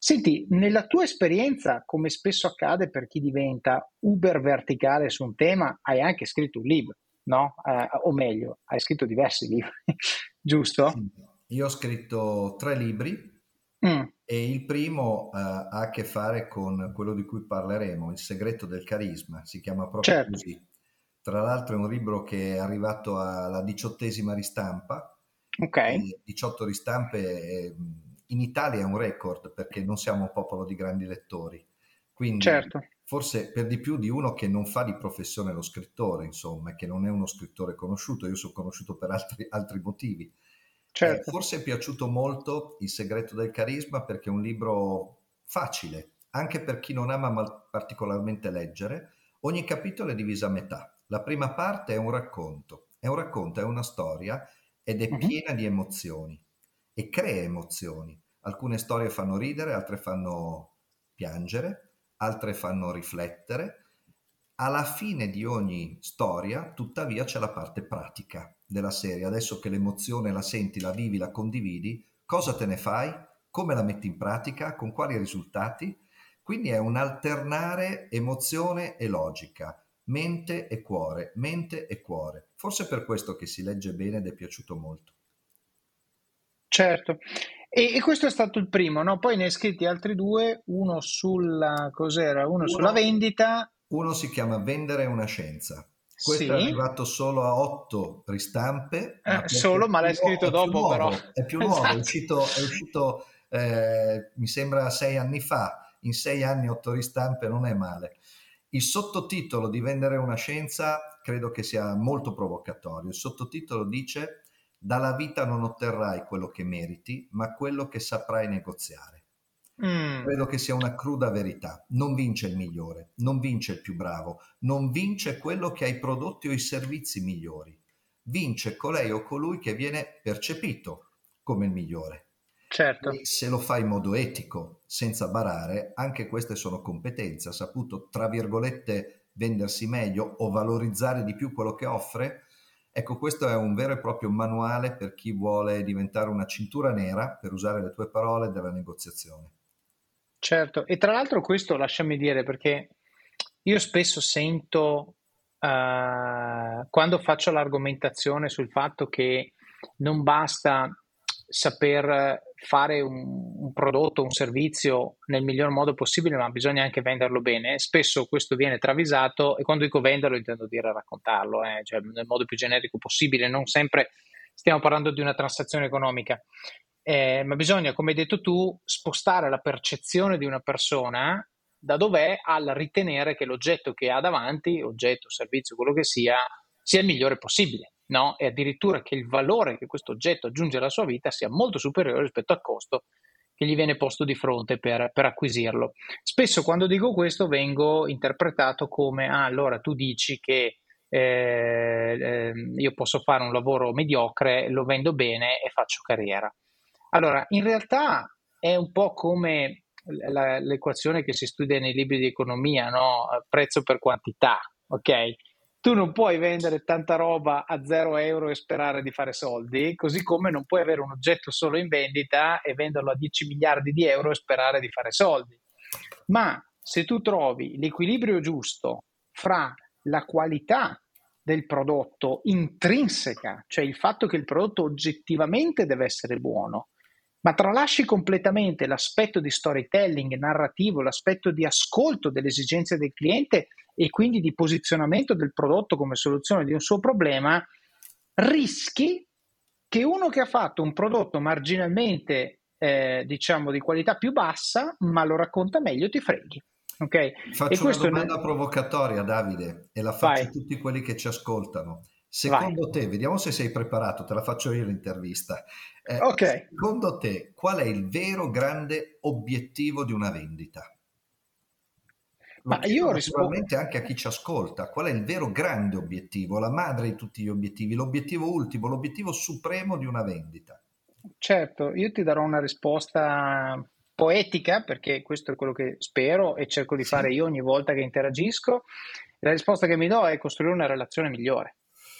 Senti, nella tua esperienza, come spesso accade per chi diventa uber verticale su un tema, hai anche scritto un libro, no? Eh, o meglio, hai scritto diversi libri, giusto? Io ho scritto tre libri mm. e il primo uh, ha a che fare con quello di cui parleremo, Il segreto del carisma, si chiama proprio certo. così. Tra l'altro è un libro che è arrivato alla diciottesima ristampa. Ok. 18 ristampe. E, in Italia è un record perché non siamo un popolo di grandi lettori. Quindi certo. forse per di più di uno che non fa di professione lo scrittore, insomma, che non è uno scrittore conosciuto, io sono conosciuto per altri, altri motivi. Certo. Eh, forse è piaciuto molto Il segreto del carisma perché è un libro facile, anche per chi non ama particolarmente leggere, ogni capitolo è diviso a metà. La prima parte è un racconto, è un racconto, è una storia ed è mhm. piena di emozioni e crea emozioni. Alcune storie fanno ridere, altre fanno piangere, altre fanno riflettere. Alla fine di ogni storia, tuttavia, c'è la parte pratica della serie. Adesso che l'emozione la senti, la vivi, la condividi, cosa te ne fai? Come la metti in pratica? Con quali risultati? Quindi è un alternare emozione e logica mente e cuore, mente e cuore. Forse per questo che si legge bene ed è piaciuto molto. Certo, e, e questo è stato il primo, no? Poi ne hai scritti altri due, uno sulla, cos'era? Uno, uno sulla vendita. Uno si chiama Vendere una scienza. Questo sì. è arrivato solo a otto ristampe. Eh, ma solo, ma l'hai scritto dopo nuovo, però. È più nuovo, esatto. è uscito, è uscito eh, mi sembra sei anni fa. In sei anni otto ristampe non è male. Il sottotitolo di Vendere una scienza credo che sia molto provocatorio. Il sottotitolo dice Dalla vita non otterrai quello che meriti, ma quello che saprai negoziare. Mm. Credo che sia una cruda verità. Non vince il migliore, non vince il più bravo, non vince quello che ha i prodotti o i servizi migliori. Vince colei o colui che viene percepito come il migliore. Certo. E se lo fa in modo etico, senza barare, anche queste sono competenze. Ha saputo, tra virgolette, vendersi meglio o valorizzare di più quello che offre. Ecco, questo è un vero e proprio manuale per chi vuole diventare una cintura nera, per usare le tue parole, della negoziazione. Certo, e tra l'altro questo lasciami dire perché io spesso sento uh, quando faccio l'argomentazione sul fatto che non basta saper fare un, un, prodotto, un servizio nel miglior modo possibile, ma bisogna anche venderlo bene. Spesso questo viene travisato e quando dico venderlo intendo dire raccontarlo, eh, cioè nel modo più generico possibile, non sempre stiamo parlando di una transazione economica. Eh, ma bisogna, come hai detto tu, spostare la percezione di una persona da dov'è al ritenere che l'oggetto che ha davanti, oggetto, servizio, quello che sia, sia il migliore possibile no? e addirittura che il valore che questo oggetto aggiunge alla sua vita sia molto superiore rispetto al costo che gli viene posto di fronte per, per acquisirlo. Spesso quando dico questo vengo interpretato come, ah, allora tu dici che eh, eh, io posso fare un lavoro mediocre, lo vendo bene e faccio carriera. Allora, in realtà è un po' come l'equazione che si studia nei libri di economia, no? prezzo per quantità, ok? Tu non puoi vendere tanta roba a 0 euro e sperare di fare soldi, così come non puoi avere un oggetto solo in vendita e venderlo a 10 miliardi di euro e sperare di fare soldi. Ma se tu trovi l'equilibrio giusto fra la qualità del prodotto intrinseca, cioè il fatto che il prodotto oggettivamente deve essere buono, ma tralasci completamente l'aspetto di storytelling, narrativo, l'aspetto di ascolto delle esigenze del cliente e quindi di posizionamento del prodotto come soluzione di un suo problema, rischi che uno che ha fatto un prodotto marginalmente eh, diciamo di qualità più bassa, ma lo racconta meglio, ti freghi. Okay? Faccio una domanda non... provocatoria, Davide, e la faccio Vai. a tutti quelli che ci ascoltano. Secondo Vai. te, vediamo se sei preparato, te la faccio io l'intervista. Eh, ok. Secondo te, qual è il vero grande obiettivo di una vendita? Ma io rispondo anche a chi ci ascolta, qual è il vero grande obiettivo, la madre di tutti gli obiettivi, l'obiettivo ultimo, l'obiettivo supremo di una vendita? Certo, io ti darò una risposta poetica, perché questo è quello che spero e cerco di sì. fare io ogni volta che interagisco. La risposta che mi do è costruire una relazione migliore,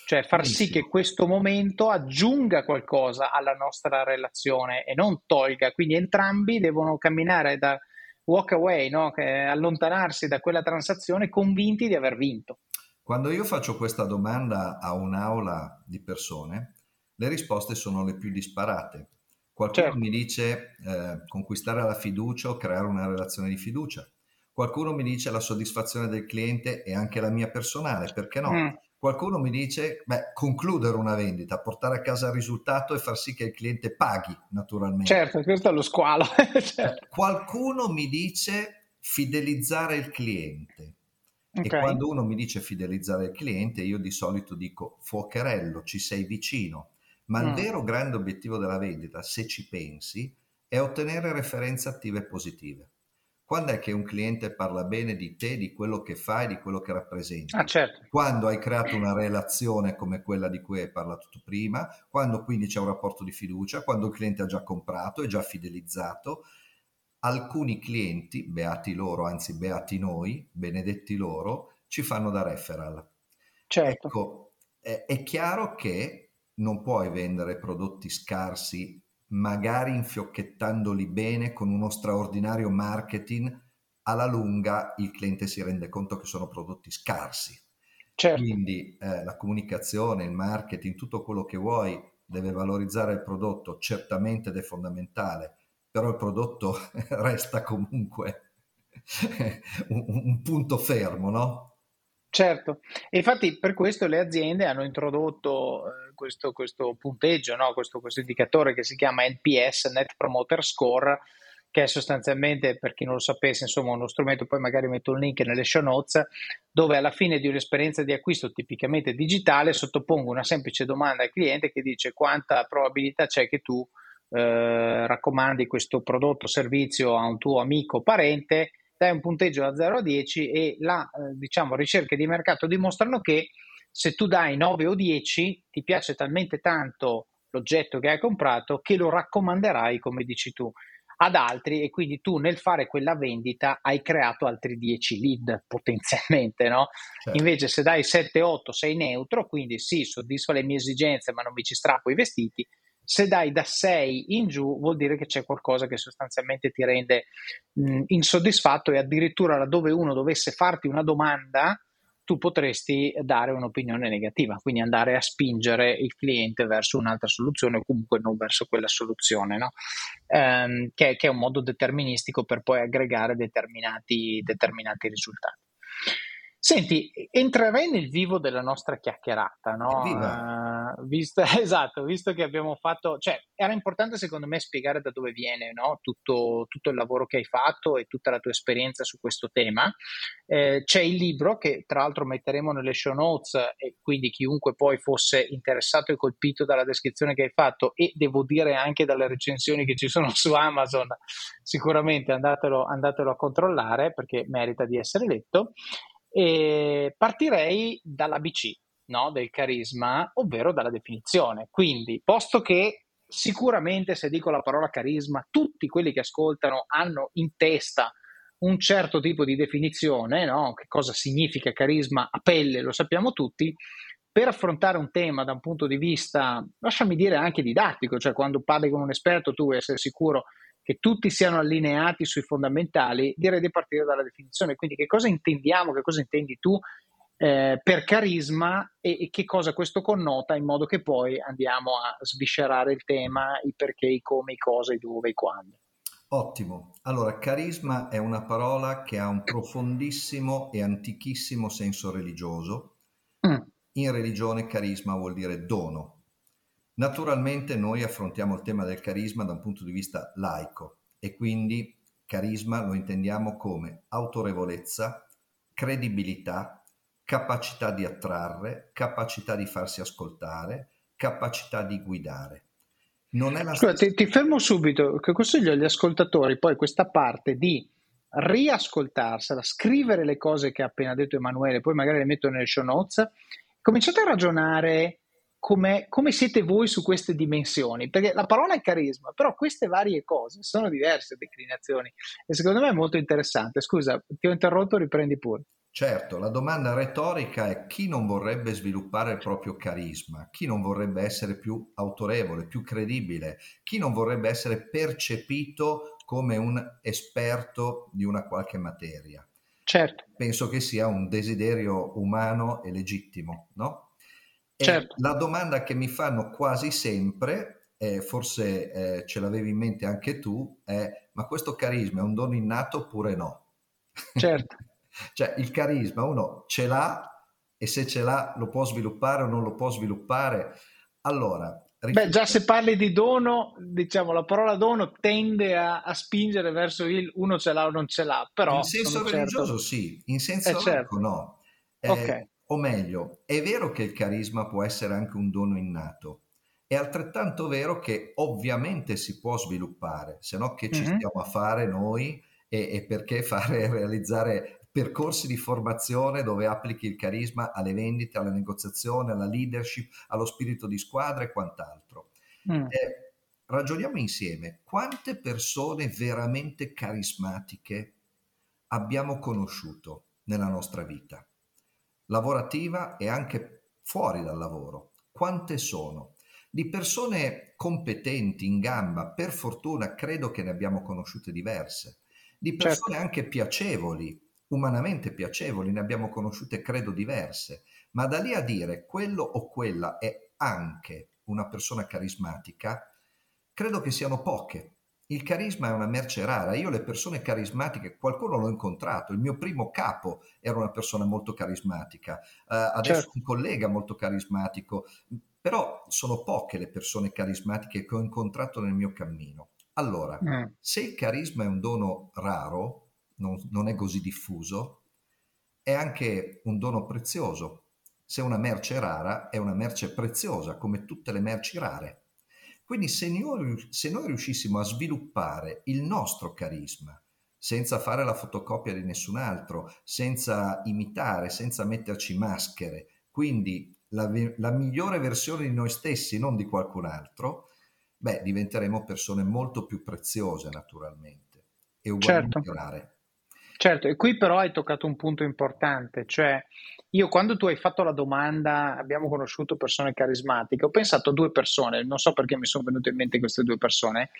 cioè far Benissimo. sì che questo momento aggiunga qualcosa alla nostra relazione e non tolga, quindi entrambi devono camminare da walk away, no? allontanarsi da quella transazione convinti di aver vinto. Quando io faccio questa domanda a un'aula di persone, le risposte sono le più disparate. Qualcuno certo. mi dice eh, conquistare la fiducia o creare una relazione di fiducia. Qualcuno mi dice la soddisfazione del cliente e anche la mia personale, perché no? Mm. Qualcuno mi dice, beh, concludere una vendita, portare a casa il risultato e far sì che il cliente paghi, naturalmente. Certo, questo è lo squalo. certo. Qualcuno mi dice fidelizzare il cliente. Okay. E quando uno mi dice fidelizzare il cliente, io di solito dico fuocherello, ci sei vicino. Ma mm. il vero grande obiettivo della vendita, se ci pensi, è ottenere referenze attive positive. Quando è che un cliente parla bene di te, di quello che fai, di quello che rappresenti? Ah, certo. Quando hai creato una relazione come quella di cui hai parlato tu prima, quando quindi c'è un rapporto di fiducia, quando il cliente ha già comprato, è già fidelizzato. Alcuni clienti, beati loro, anzi beati noi, benedetti loro, ci fanno da referral. Certo. Ecco, è, è chiaro che non puoi vendere prodotti scarsi magari infiocchettandoli bene con uno straordinario marketing, alla lunga il cliente si rende conto che sono prodotti scarsi. Certo. Quindi eh, la comunicazione, il marketing, tutto quello che vuoi deve valorizzare il prodotto, certamente ed è fondamentale, però il prodotto resta comunque un, un punto fermo, no? Certo, e infatti per questo le aziende hanno introdotto eh, questo, questo, punteggio, no? questo, questo, indicatore che si chiama NPS, Net Promoter Score, che è sostanzialmente, per chi non lo sapesse, insomma, uno strumento, poi magari metto un link nelle show notes, dove alla fine di un'esperienza di acquisto tipicamente digitale sottopongo una semplice domanda al cliente che dice quanta probabilità c'è che tu eh, raccomandi questo prodotto o servizio a un tuo amico o parente dai un punteggio da 0 a 10 e la eh, diciamo, ricerche di mercato dimostrano che se tu dai 9 o 10 ti piace talmente tanto l'oggetto che hai comprato che lo raccomanderai, come dici tu, ad altri e quindi tu nel fare quella vendita hai creato altri 10 lead potenzialmente, no? Certo. Invece se dai 7-8 sei neutro, quindi sì, soddisfa le mie esigenze ma non mi ci strappo i vestiti, se dai da 6 in giù vuol dire che c'è qualcosa che sostanzialmente ti rende mh, insoddisfatto e addirittura laddove uno dovesse farti una domanda tu potresti dare un'opinione negativa, quindi andare a spingere il cliente verso un'altra soluzione o comunque non verso quella soluzione, no? ehm, che, che, è un modo deterministico per poi aggregare determinati, determinati risultati. Senti, entrerei nel vivo della nostra chiacchierata, no? Uh, visto, esatto, visto che abbiamo fatto, cioè era importante secondo me spiegare da dove viene no? tutto, tutto, il lavoro che hai fatto e tutta la tua esperienza su questo tema. Eh, c'è il libro che tra l'altro metteremo nelle show notes e quindi chiunque poi fosse interessato e colpito dalla descrizione che hai fatto e devo dire anche dalle recensioni che ci sono su Amazon, sicuramente andatelo, andatelo a controllare perché merita di essere letto. E partirei dall'ABC no? del carisma, ovvero dalla definizione. Quindi, posto che sicuramente se dico la parola carisma, tutti quelli che ascoltano hanno in testa un certo tipo di definizione, no? che cosa significa carisma a pelle, lo sappiamo tutti, per affrontare un tema da un punto di vista, lasciami dire anche didattico, cioè quando parli con un esperto tu vuoi essere sicuro che tutti siano allineati sui fondamentali, direi di partire dalla definizione. Quindi che cosa intendiamo, che cosa intendi tu eh, per carisma e, e, che cosa questo connota in modo che poi andiamo a sviscerare il tema, i perché, i come, i cosa, i dove, i quando. Ottimo. Allora, carisma è una parola che ha un profondissimo e antichissimo senso religioso. Mm. In religione carisma vuol dire dono, Naturalmente noi affrontiamo il tema del carisma da un punto di vista laico e quindi carisma lo intendiamo come autorevolezza, credibilità, capacità di attrarre, capacità di farsi ascoltare, capacità di guidare. Non è la Scusa, stessa... ti, ti fermo subito, che consiglio agli ascoltatori? Poi questa parte di riascoltarsela, scrivere le cose che ha appena detto Emanuele, poi magari le metto nelle show notes, cominciate a ragionare come, come, siete voi su queste dimensioni? Perché la parola è carisma, però queste varie cose sono diverse declinazioni e secondo me è molto interessante. Scusa, ti ho interrotto, riprendi pure. Certo, la domanda retorica è chi non vorrebbe sviluppare il proprio carisma, chi non vorrebbe essere più autorevole, più credibile, chi non vorrebbe essere percepito come un esperto di una qualche materia. Certo. Penso che sia un desiderio umano e legittimo, no? Certo. la domanda che mi fanno quasi sempre, eh, forse eh, ce l'avevi in mente anche tu, è ma questo carisma è un dono innato oppure no? Certo. cioè il carisma uno ce l'ha e se ce l'ha lo può sviluppare o non lo può sviluppare. Allora, Beh, già se parli di dono, diciamo, la parola dono tende a, a, spingere verso il uno ce l'ha o non ce l'ha, però... In senso religioso certo... sì, in senso eh, certo. no. Eh, ok. O meglio, è vero che il carisma può essere anche un dono innato, è altrettanto vero che ovviamente si può sviluppare, se no che ci mm-hmm. stiamo a fare noi e, e perché fare realizzare percorsi di formazione dove applichi il carisma alle vendite, alla negoziazione, alla leadership, allo spirito di squadra e quant'altro. Mm. Eh, ragioniamo insieme, quante persone veramente carismatiche abbiamo conosciuto nella nostra vita, lavorativa e anche fuori dal lavoro? Quante sono? Di persone competenti, in gamba, per fortuna credo che ne abbiamo conosciute diverse, di certo. persone certo. anche piacevoli, umanamente piacevoli, ne abbiamo conosciute credo diverse, ma da lì a dire quello o quella è anche una persona carismatica, credo che siano poche. Il carisma è una merce rara. Io le persone carismatiche, qualcuno l'ho incontrato, il mio primo capo era una persona molto carismatica, uh, adesso certo. un collega molto carismatico, però sono poche le persone carismatiche che ho incontrato nel mio cammino. Allora, mm. se il carisma è un dono raro, non, non è così diffuso, è anche un dono prezioso. Se una merce è rara, è una merce preziosa, come tutte le merci rare. Quindi se noi, se noi riuscissimo a sviluppare il nostro carisma, senza fare la fotocopia di nessun altro, senza imitare, senza metterci maschere, quindi la, la, migliore versione di noi stessi, non di qualcun altro, beh, diventeremo persone molto più preziose naturalmente e ugualmente certo. rare. Certo, e qui però hai toccato un punto importante, cioè io quando tu hai fatto la domanda abbiamo conosciuto persone carismatiche, ho pensato a due persone, non so perché mi sono venute in mente queste due persone,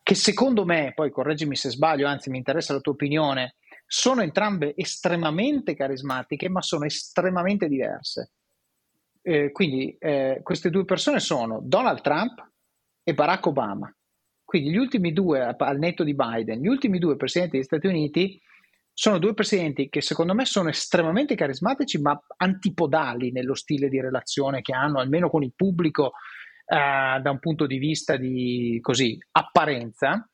che secondo me, poi correggimi se sbaglio, anzi mi interessa la tua opinione, sono entrambe estremamente carismatiche, ma sono estremamente diverse. Eh, quindi eh, queste due persone sono Donald Trump e Barack Obama. Quindi gli ultimi due, al netto di Biden, gli ultimi due presidenti degli Stati Uniti sono due presidenti che secondo me sono estremamente carismatici, ma antipodali nello stile di relazione che hanno, almeno con il pubblico, eh, da un punto di vista di così, apparenza.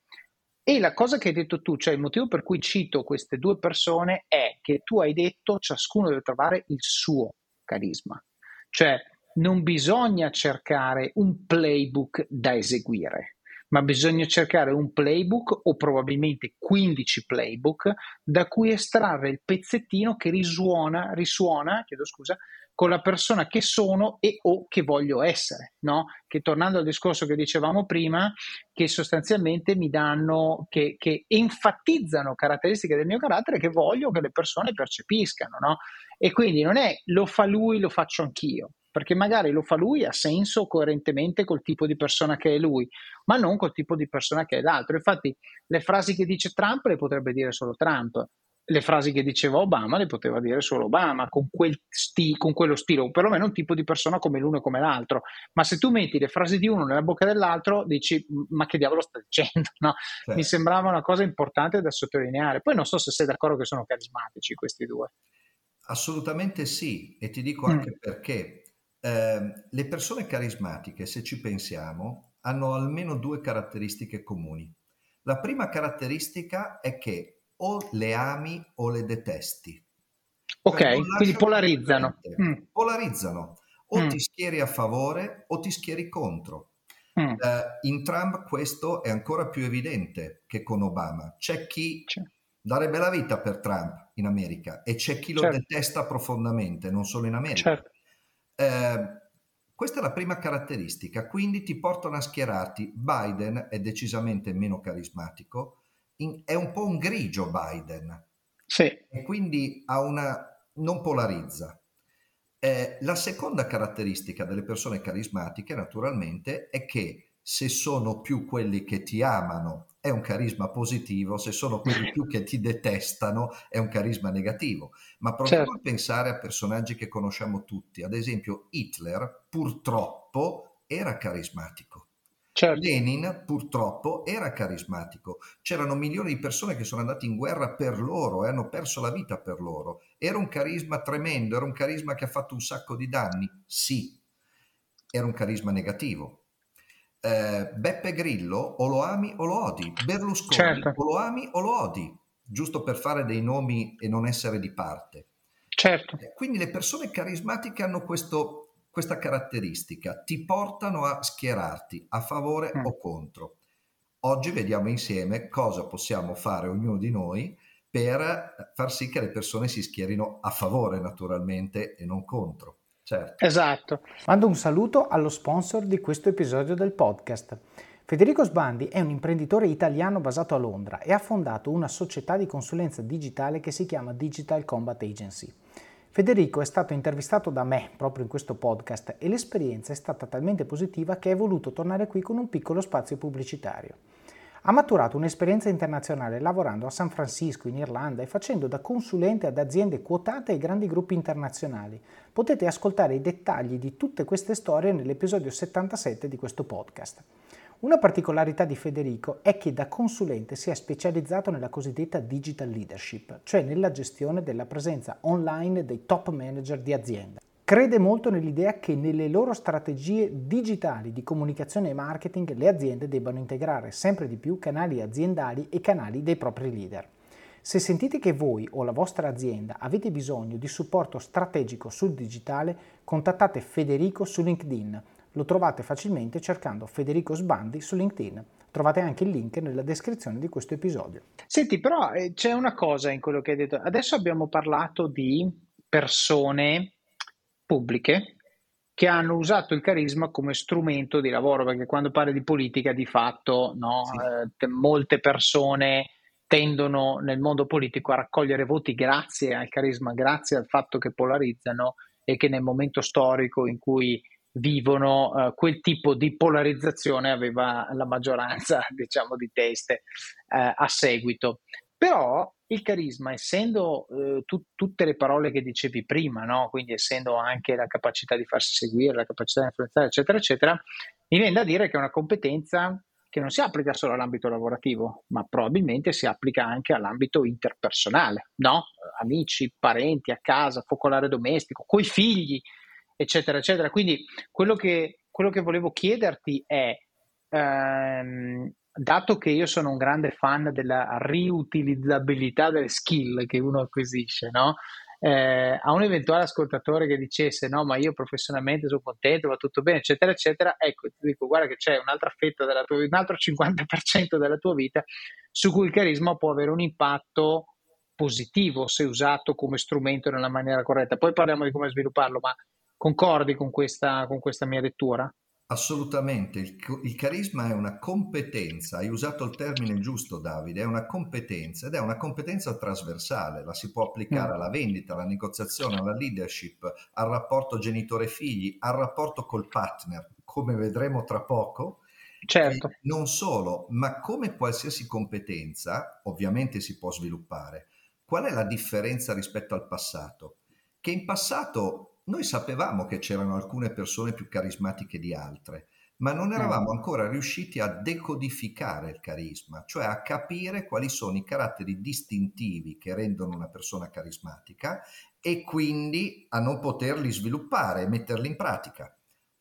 E la cosa che hai detto tu, cioè il motivo per cui cito queste due persone è che tu hai detto ciascuno deve trovare il suo carisma. Cioè non bisogna cercare un playbook da eseguire ma bisogna cercare un playbook o probabilmente 15 playbook da cui estrarre il pezzettino che risuona, risuona chiedo scusa, con la persona che sono e o che voglio essere, no? Che tornando al discorso che dicevamo prima, che sostanzialmente mi danno, che, che enfatizzano caratteristiche del mio carattere che voglio che le persone percepiscano, no? E quindi non è lo fa lui, lo faccio anch'io perché magari lo fa lui ha senso coerentemente col tipo di persona che è lui, ma non col tipo di persona che è l'altro. Infatti, le frasi che dice Trump le potrebbe dire solo Trump, le frasi che diceva Obama le poteva dire solo Obama, con, quel sti- con quello stile, o perlomeno un tipo di persona come l'uno e come l'altro. Ma se tu metti le frasi di uno nella bocca dell'altro, dici, ma che diavolo sta dicendo? No? Sì. Mi sembrava una cosa importante da sottolineare. Poi non so se sei d'accordo che sono carismatici questi due. Assolutamente sì, e ti dico anche mm. perché eh, le persone carismatiche, se ci pensiamo, hanno almeno due caratteristiche comuni. La prima caratteristica è che o le ami o le detesti. Ok, cioè, quindi polarizzano. Mm. Polarizzano. O mm. ti schieri a favore o ti schieri contro. Mm. Uh, in Trump questo è ancora più evidente che con Obama. C'è chi c'è. darebbe la vita per Trump in America e c'è chi lo certo. detesta profondamente, non solo in America. Certo. Eh, questa è la prima caratteristica, quindi ti portano a schierarti. Biden è decisamente meno carismatico, in, è un po' un grigio Biden. Sì. E quindi ha una, non polarizza. Eh, la seconda caratteristica delle persone carismatiche, naturalmente, è che se sono più quelli che ti amano è un carisma positivo, se sono quelli più che ti detestano è un carisma negativo. Ma proviamo certo. a pensare a personaggi che conosciamo tutti. Ad esempio Hitler purtroppo era carismatico. Certo. Lenin purtroppo era carismatico. C'erano milioni di persone che sono andate in guerra per loro e hanno perso la vita per loro. Era un carisma tremendo, era un carisma che ha fatto un sacco di danni. Sì, era un carisma negativo eh, Beppe Grillo o lo ami o lo odi, Berlusconi certo. o lo ami o lo odi, giusto per fare dei nomi e non essere di parte. Certo. Eh, quindi le persone carismatiche hanno questo, questa caratteristica, ti portano a schierarti a favore mm. o contro. Oggi vediamo insieme cosa possiamo fare ognuno di noi per far sì che le persone si schierino a favore naturalmente e non contro. Certo. Esatto. Mando un saluto allo sponsor di questo episodio del podcast. Federico Sbandi è un imprenditore italiano basato a Londra e ha fondato una società di consulenza digitale che si chiama Digital Combat Agency. Federico è stato intervistato da me proprio in questo podcast e l'esperienza è stata talmente positiva che è voluto tornare qui con un piccolo spazio pubblicitario. Ha maturato un'esperienza internazionale lavorando a San Francisco, in Irlanda e facendo da consulente ad aziende quotate e grandi gruppi internazionali. Potete ascoltare i dettagli di tutte queste storie nell'episodio 77 di questo podcast. Una particolarità di Federico è che da consulente si è specializzato nella cosiddetta digital leadership, cioè nella gestione della presenza online dei top manager di azienda. Crede molto nell'idea che nelle loro strategie digitali di comunicazione e marketing le aziende debbano integrare sempre di più canali aziendali e canali dei propri leader. Se sentite che voi o la vostra azienda avete bisogno di supporto strategico sul digitale, contattate Federico su LinkedIn. Lo trovate facilmente cercando Federico Sbandi su LinkedIn. Trovate anche il link nella descrizione di questo episodio. Senti, però eh, c'è una cosa in quello che hai detto. Adesso abbiamo parlato di persone pubbliche che hanno usato il carisma come strumento di lavoro, perché quando parli di politica di fatto no, sì. eh, molte persone tendono nel mondo politico a raccogliere voti grazie al carisma, grazie al fatto che polarizzano e che nel momento storico in cui vivono eh, quel tipo di polarizzazione aveva la maggioranza diciamo di teste eh, a seguito. Però il carisma, essendo eh, tu, tutte le parole che dicevi prima, no? quindi essendo anche la capacità di farsi seguire, la capacità di influenzare, eccetera, eccetera, mi viene da dire che è una competenza che non si applica solo all'ambito lavorativo, ma probabilmente si applica anche all'ambito interpersonale, no? Amici, parenti, a casa, focolare domestico, coi figli, eccetera, eccetera. Quindi quello che, quello che volevo chiederti è, ehm, dato che io sono un grande fan della riutilizzabilità delle skill che uno acquisisce, no? Eh, a un eventuale ascoltatore che dicesse no, ma io professionalmente sono contento, va tutto bene, eccetera, eccetera, ecco, ti dico, guarda che c'è un'altra fetta della tua, un altro 50% della tua vita su cui il carisma può avere un impatto positivo se usato come strumento nella maniera corretta. Poi parliamo di come svilupparlo, ma concordi con questa, con questa mia lettura? Assolutamente, il, il, carisma è una competenza, hai usato il termine giusto Davide, è una competenza ed è una competenza trasversale, la si può applicare alla vendita, alla negoziazione, alla leadership, al rapporto genitore-figli, al rapporto col partner, come vedremo tra poco. Certo. E non solo, ma come qualsiasi competenza ovviamente si può sviluppare. Qual è la differenza rispetto al passato? Che in passato noi sapevamo che c'erano alcune persone più carismatiche di altre, ma non eravamo ancora riusciti a decodificare il carisma, cioè a capire quali sono i caratteri distintivi che rendono una persona carismatica e quindi a non poterli sviluppare e metterli in pratica.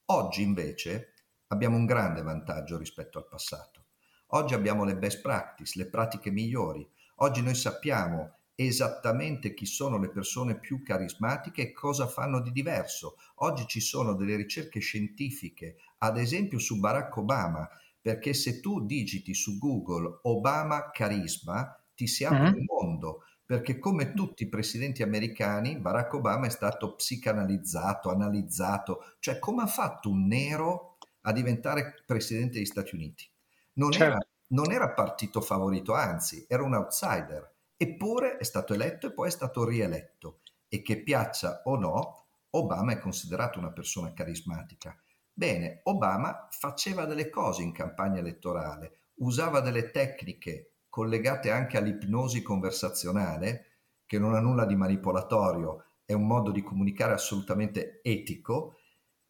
Oggi invece abbiamo un grande vantaggio rispetto al passato. Oggi abbiamo le best practice, le pratiche migliori. Oggi noi sappiamo esattamente chi sono le persone più carismatiche e cosa fanno di diverso. Oggi ci sono delle ricerche scientifiche, ad esempio su Barack Obama, perché se tu digiti su Google Obama carisma, ti si apre uh-huh. il mondo, perché come tutti i presidenti americani, Barack Obama è stato psicanalizzato, analizzato, cioè come ha fatto un nero a diventare presidente degli Stati Uniti. Non, certo. era, non era partito favorito, anzi, era un outsider Eppure è stato eletto e poi è stato rieletto e che piaccia o no, Obama è considerato una persona carismatica. Bene, Obama faceva delle cose in campagna elettorale, usava delle tecniche collegate anche all'ipnosi conversazionale, che non ha nulla di manipolatorio, è un modo di comunicare assolutamente etico,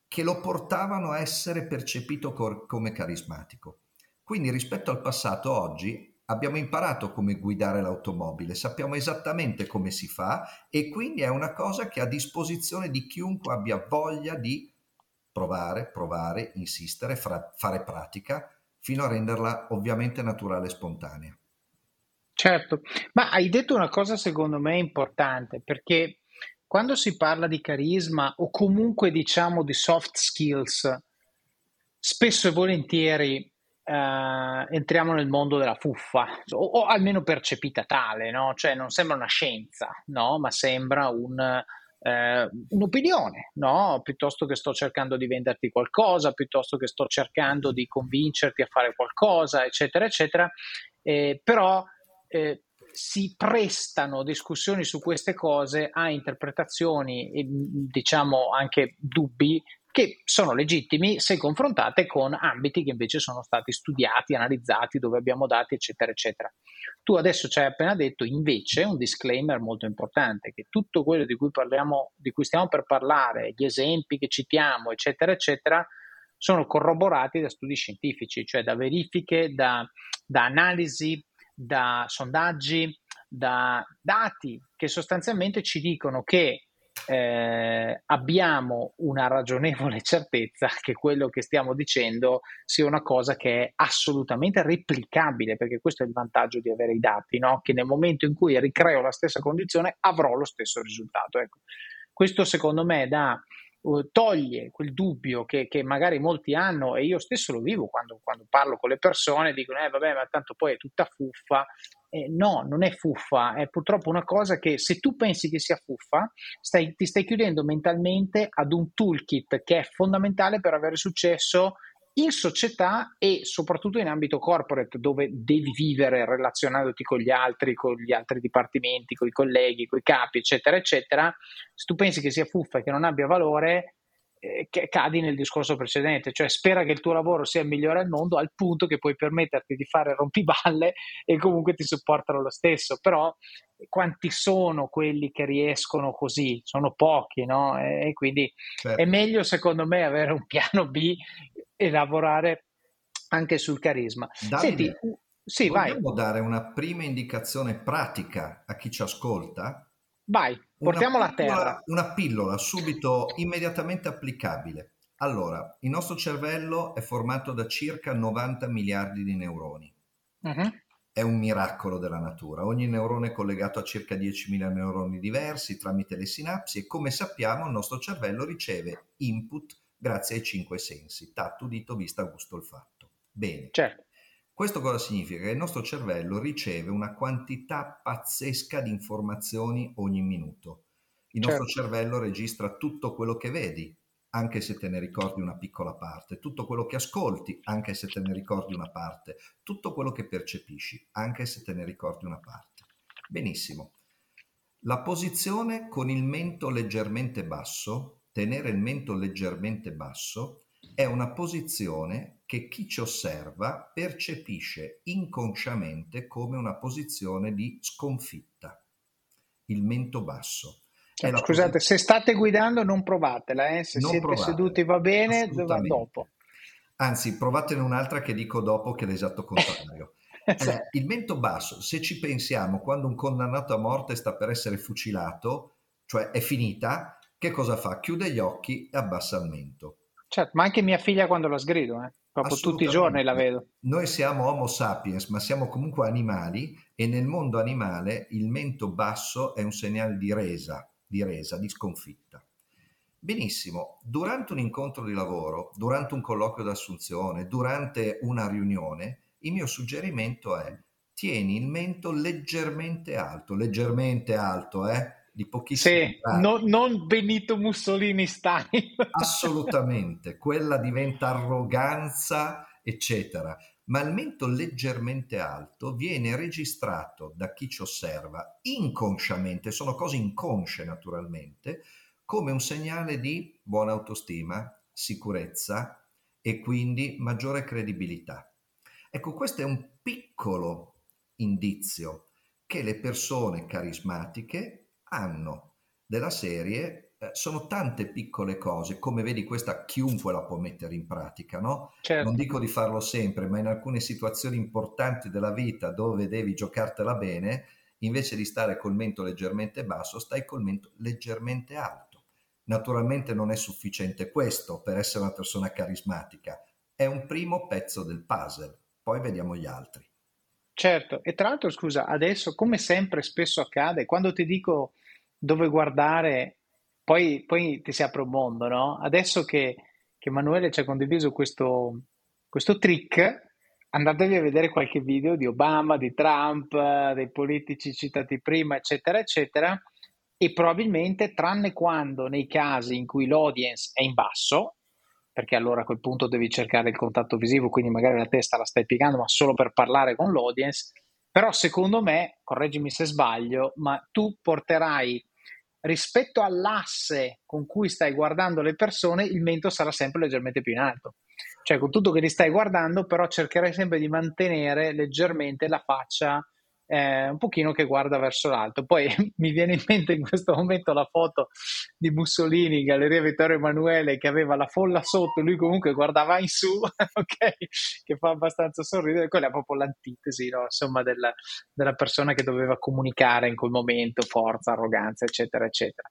che lo portavano a essere percepito cor- come carismatico. Quindi rispetto al passato oggi abbiamo imparato come guidare l'automobile, sappiamo esattamente come si fa e quindi è una cosa che è a disposizione di chiunque abbia voglia di provare, provare, insistere, fra, fare pratica fino a renderla ovviamente naturale e spontanea. Certo, ma hai detto una cosa secondo me importante perché quando si parla di carisma o comunque diciamo di soft skills, spesso e volentieri Uh, entriamo nel mondo della fuffa, o, o, almeno percepita tale, no? Cioè non sembra una scienza, no? Ma sembra un, eh, un'opinione, no? Piuttosto che sto cercando di venderti qualcosa, piuttosto che sto cercando di convincerti a fare qualcosa, eccetera, eccetera. Eh, però eh, si prestano discussioni su queste cose a interpretazioni e diciamo anche dubbi che sono legittimi se confrontate con ambiti che invece sono stati studiati, analizzati, dove abbiamo dati, eccetera, eccetera. Tu adesso ci hai appena detto invece un disclaimer molto importante, che tutto quello di cui parliamo, di cui stiamo per parlare, gli esempi che citiamo, eccetera, eccetera, sono corroborati da studi scientifici, cioè da verifiche, da, da analisi, da sondaggi, da dati che sostanzialmente ci dicono che eh, abbiamo una ragionevole certezza che quello che stiamo dicendo sia una cosa che è assolutamente replicabile, perché questo è il vantaggio di avere i dati, no? che nel momento in cui ricreo la stessa condizione avrò lo stesso risultato. Ecco. Questo secondo me uh, toglie quel dubbio che, che, magari molti hanno e io stesso lo vivo quando, quando parlo con le persone, dicono eh vabbè ma tanto poi è tutta fuffa eh, no, non è fuffa, è purtroppo una cosa che se tu pensi che sia fuffa, stai, ti stai chiudendo mentalmente ad un toolkit che è fondamentale per avere successo in società e soprattutto in ambito corporate dove devi vivere relazionandoti con gli altri, con gli altri dipartimenti, con i colleghi, con i capi, eccetera, eccetera. Se tu pensi che sia fuffa e che non abbia valore, che cadi nel discorso precedente, cioè spera che il tuo lavoro sia il migliore al mondo al punto che puoi permetterti di fare rompiballe e comunque ti supportano lo stesso, però quanti sono quelli che riescono così? Sono pochi, no? E quindi certo. è meglio secondo me avere un piano B e lavorare anche sul carisma. Davide, Senti, sì, vogliamo vai. dare una prima indicazione pratica a chi ci ascolta? Vai, portiamola a terra. Una pillola subito, immediatamente applicabile. Allora, il nostro cervello è formato da circa 90 miliardi di neuroni. Uh-huh. È un miracolo della natura. Ogni neurone è collegato a circa 10.000 neuroni diversi tramite le sinapsi e come sappiamo il nostro cervello riceve input grazie ai cinque sensi, tatto, udito, vista, gusto, olfatto. Bene. Certo. Questo cosa significa? Che il nostro cervello riceve una quantità pazzesca di informazioni ogni minuto. Il nostro certo. cervello registra tutto quello che vedi, anche se te ne ricordi una piccola parte, tutto quello che ascolti, anche se te ne ricordi una parte, tutto quello che percepisci, anche se te ne ricordi una parte. Benissimo. La posizione con il mento leggermente basso, tenere il mento leggermente basso, è una posizione che chi ci osserva percepisce inconsciamente come una posizione di sconfitta. Il mento basso. Cioè, scusate, posi- se state guidando non provatela, eh? se non siete provate, seduti va bene, va dopo. Anzi, provatene un'altra che dico dopo che è l'esatto contrario. eh, il mento basso, se ci pensiamo, quando un condannato a morte sta per essere fucilato, cioè è finita, che cosa fa? Chiude gli occhi e abbassa il mento. Certo, ma anche mia figlia quando la sgrido, eh. Proprio tutti i giorni la vedo. Noi siamo Homo sapiens, ma siamo comunque animali e nel mondo animale il mento basso è un segnale di resa, di resa, di sconfitta. Benissimo, durante un incontro di lavoro, durante un colloquio d'assunzione, durante una riunione, il mio suggerimento è tieni il mento leggermente alto, leggermente alto, eh? Di pochissimi sì, no, non Benito Mussolini style. Assolutamente, quella diventa arroganza, eccetera. Ma il mento leggermente alto viene registrato da chi ci osserva inconsciamente, sono cose inconsce naturalmente, come un segnale di buona autostima, sicurezza e quindi maggiore credibilità. Ecco, questo è un piccolo indizio che le persone carismatiche hanno della serie eh, sono tante piccole cose, come vedi questa chiunque la può mettere in pratica, no? Certo. Non dico di farlo sempre, ma in alcune situazioni importanti della vita dove devi giocartela bene, invece di stare col mento leggermente basso, stai col mento leggermente alto. Naturalmente non è sufficiente questo per essere una persona carismatica, è un primo pezzo del puzzle, poi vediamo gli altri. Certo, e tra l'altro scusa, adesso come sempre spesso accade, quando ti dico dove guardare, poi, poi ti si apre un mondo, no? Adesso che, che Emanuele ci ha condiviso questo, questo trick, andatevi a vedere qualche video di Obama, di Trump, dei politici citati prima, eccetera, eccetera, e probabilmente, tranne quando nei casi in cui l'audience è in basso, perché allora a quel punto devi cercare il contatto visivo, quindi magari la testa la stai piegando, ma solo per parlare con l'audience, però secondo me, correggimi se sbaglio, ma tu porterai rispetto all'asse con cui stai guardando le persone, il mento sarà sempre leggermente più in alto. Cioè, con tutto che li stai guardando, però cercherai sempre di mantenere leggermente la faccia eh, un pochino che guarda verso l'alto. Poi mi viene in mente in questo momento la foto di Mussolini, Galleria Vittorio Emanuele, che aveva la folla sotto, lui comunque guardava in su, ok? Che fa abbastanza sorridere. Quella è proprio l'antitesi, no? Insomma, della, della persona che doveva comunicare in quel momento, forza, arroganza, eccetera, eccetera.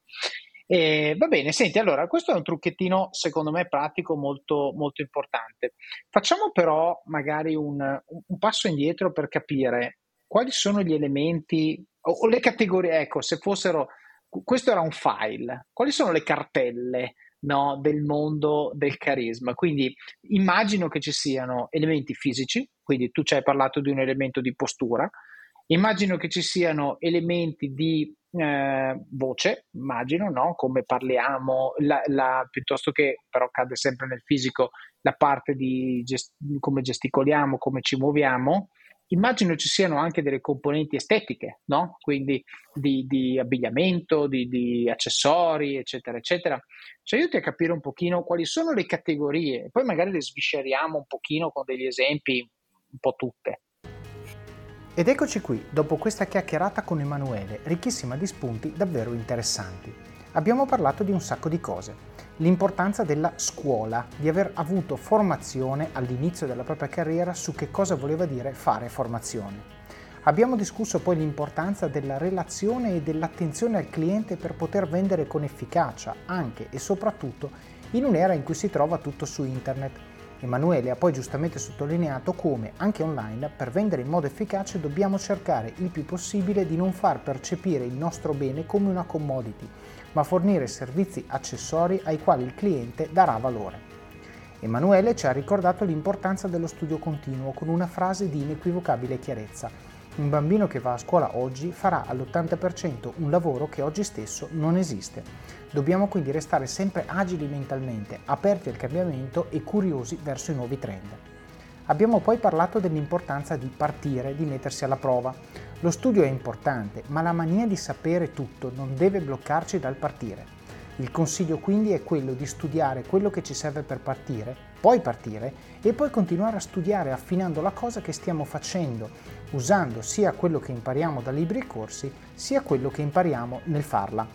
E, va bene, senti, allora questo è un trucchettino secondo me pratico molto, molto importante. Facciamo però magari un, un passo indietro per capire quali sono gli elementi o, le categorie, ecco, se fossero, questo era un file, quali sono le cartelle no, del mondo del carisma? Quindi immagino che ci siano elementi fisici, quindi tu ci hai parlato di un elemento di postura, immagino che ci siano elementi di eh, voce, immagino, no? come parliamo, la, la, piuttosto che però cade sempre nel fisico la parte di gest- come gesticoliamo, come ci muoviamo, immagino ci siano anche delle componenti estetiche, no? quindi di, di abbigliamento, di, di, accessori, eccetera, eccetera. Ci aiuti a capire un pochino quali sono le categorie, poi magari le svisceriamo un pochino con degli esempi, un po' tutte. Ed eccoci qui, dopo questa chiacchierata con Emanuele, ricchissima di spunti davvero interessanti. Abbiamo parlato di un sacco di cose l'importanza della scuola, di aver avuto formazione all'inizio della propria carriera su che cosa voleva dire fare formazione. Abbiamo discusso poi l'importanza della relazione e dell'attenzione al cliente per poter vendere con efficacia, anche e soprattutto in un'era in cui si trova tutto su internet. Emanuele ha poi giustamente sottolineato come, anche online, per vendere in modo efficace dobbiamo cercare il più possibile di non far percepire il nostro bene come una commodity, ma fornire servizi accessori ai quali il cliente darà valore. Emanuele ci ha ricordato l'importanza dello studio continuo con una frase di inequivocabile chiarezza. Un bambino che va a scuola oggi farà all'80% un lavoro che oggi stesso non esiste. Dobbiamo quindi restare sempre agili mentalmente, aperti al cambiamento e curiosi verso i nuovi trend. Abbiamo poi parlato dell'importanza di partire, di mettersi alla prova. Lo studio è importante, ma la mania di sapere tutto non deve bloccarci dal partire. Il consiglio quindi è quello di studiare quello che ci serve per partire, poi partire e poi continuare a studiare affinando la cosa che stiamo facendo, usando sia quello che impariamo da libri e corsi, sia quello che impariamo nel farla.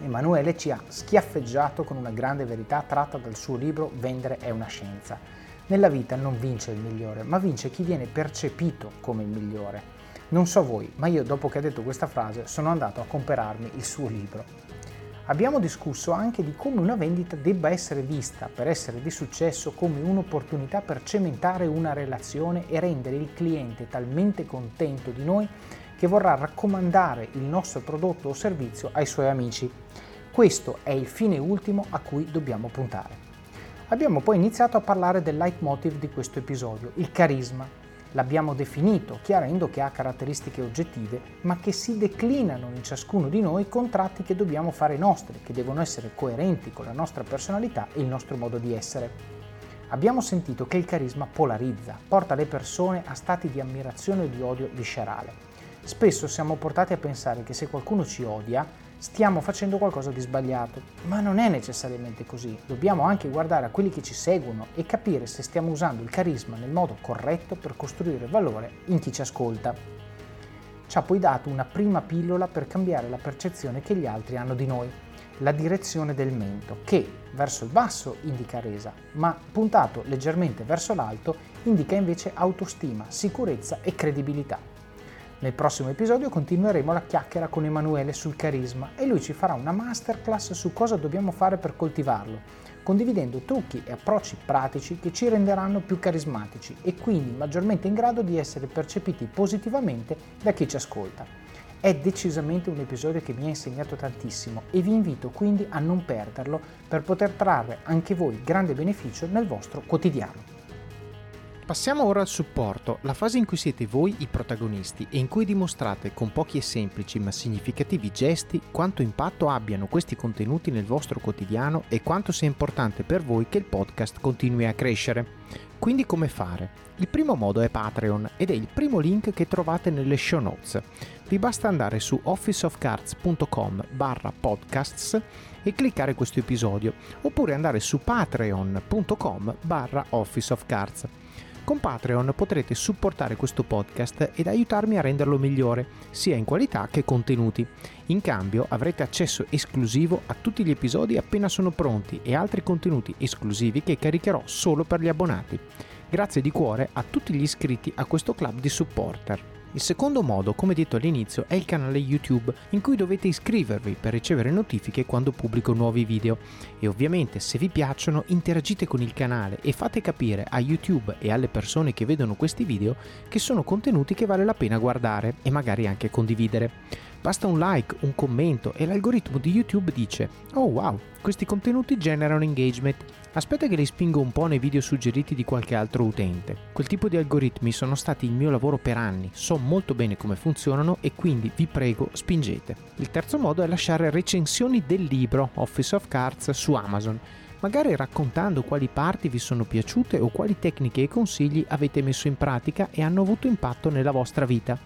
Emanuele ci ha schiaffeggiato con una grande verità tratta dal suo libro Vendere è una scienza. Nella vita non vince il migliore, ma vince chi viene percepito come il migliore. Non so voi, ma io dopo che ha detto questa frase sono andato a comprarmi il suo libro. Abbiamo discusso anche di come una vendita debba essere vista, per essere di successo, come un'opportunità per cementare una relazione e rendere il cliente talmente contento di noi che vorrà raccomandare il nostro prodotto o servizio ai suoi amici. Questo è il fine ultimo a cui dobbiamo puntare. Abbiamo poi iniziato a parlare del leitmotiv di questo episodio, il carisma, L'abbiamo definito chiarendo che ha caratteristiche oggettive, ma che si declinano in ciascuno di noi con tratti che dobbiamo fare nostri, che devono essere coerenti con la nostra personalità e il nostro modo di essere. Abbiamo sentito che il carisma polarizza, porta le persone a stati di ammirazione o di odio viscerale. Spesso siamo portati a pensare che se qualcuno ci odia, stiamo facendo qualcosa di sbagliato, ma non è necessariamente così. Dobbiamo anche guardare a quelli che ci seguono e capire se stiamo usando il carisma nel modo corretto per costruire valore in chi ci ascolta. Ci ha poi dato una prima pillola per cambiare la percezione che gli altri hanno di noi, la direzione del mento, che verso il basso indica resa, ma puntato leggermente verso l'alto indica invece autostima, sicurezza e credibilità. Nel prossimo episodio continueremo la chiacchiera con Emanuele sul carisma e lui ci farà una masterclass su cosa dobbiamo fare per coltivarlo, condividendo trucchi e approcci pratici che ci renderanno più carismatici e quindi maggiormente in grado di essere percepiti positivamente da chi ci ascolta. È decisamente un episodio che mi ha insegnato tantissimo e vi invito quindi a non perderlo per poter trarre anche voi grande beneficio nel vostro quotidiano. Passiamo ora al supporto, la fase in cui siete voi i protagonisti e in cui dimostrate con pochi e semplici ma significativi gesti quanto impatto abbiano questi contenuti nel vostro quotidiano e quanto sia importante per voi che il podcast continui a crescere. Quindi come fare? Il primo modo è Patreon ed è il primo link che trovate nelle show notes. Vi basta andare su officeofcards.com barra podcasts e cliccare questo episodio oppure andare su patreon.com barra officeofcards. Con Patreon potrete supportare questo podcast ed aiutarmi a renderlo migliore, sia in qualità che contenuti. In cambio avrete accesso esclusivo a tutti gli episodi appena sono pronti e altri contenuti esclusivi che caricherò solo per gli abbonati. Grazie di cuore a tutti gli iscritti a questo club di supporter. Il secondo modo, come detto all'inizio, è il canale YouTube in cui dovete iscrivervi per ricevere notifiche quando pubblico nuovi video e ovviamente se vi piacciono interagite con il canale e fate capire a YouTube e alle persone che vedono questi video che sono contenuti che vale la pena guardare e magari anche condividere. Basta un like, un commento e l'algoritmo di YouTube dice Oh wow, questi contenuti generano engagement. Aspetta che li spingo un po' nei video suggeriti di qualche altro utente. Quel tipo di algoritmi sono stati il mio lavoro per anni, so molto bene come funzionano e quindi vi prego spingete. Il terzo modo è lasciare recensioni del libro Office of Cards su Amazon magari raccontando quali parti vi sono piaciute o quali tecniche e consigli avete messo in pratica e hanno avuto impatto nella vostra vita.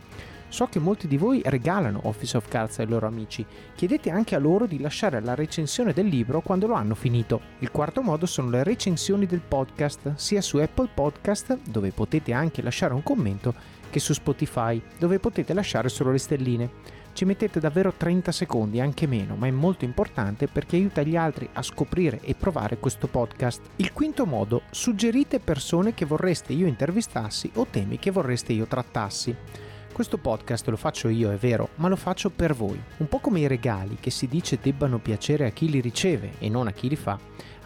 So che molti di voi regalano Office of Cards ai loro amici. Chiedete anche a loro di lasciare la recensione del libro quando lo hanno finito. Il quarto modo sono le recensioni del podcast, sia su Apple Podcast, dove potete anche lasciare un commento, che su Spotify, dove potete lasciare solo le stelline. Ci mettete davvero 30 secondi, anche meno, ma è molto importante perché aiuta gli altri a scoprire e provare questo podcast. Il quinto modo, suggerite persone che vorreste io intervistassi o temi che vorreste io trattassi. Questo podcast lo faccio io, è vero, ma lo faccio per voi. Un po' come i regali che si dice debbano piacere a chi li riceve e non a chi li fa.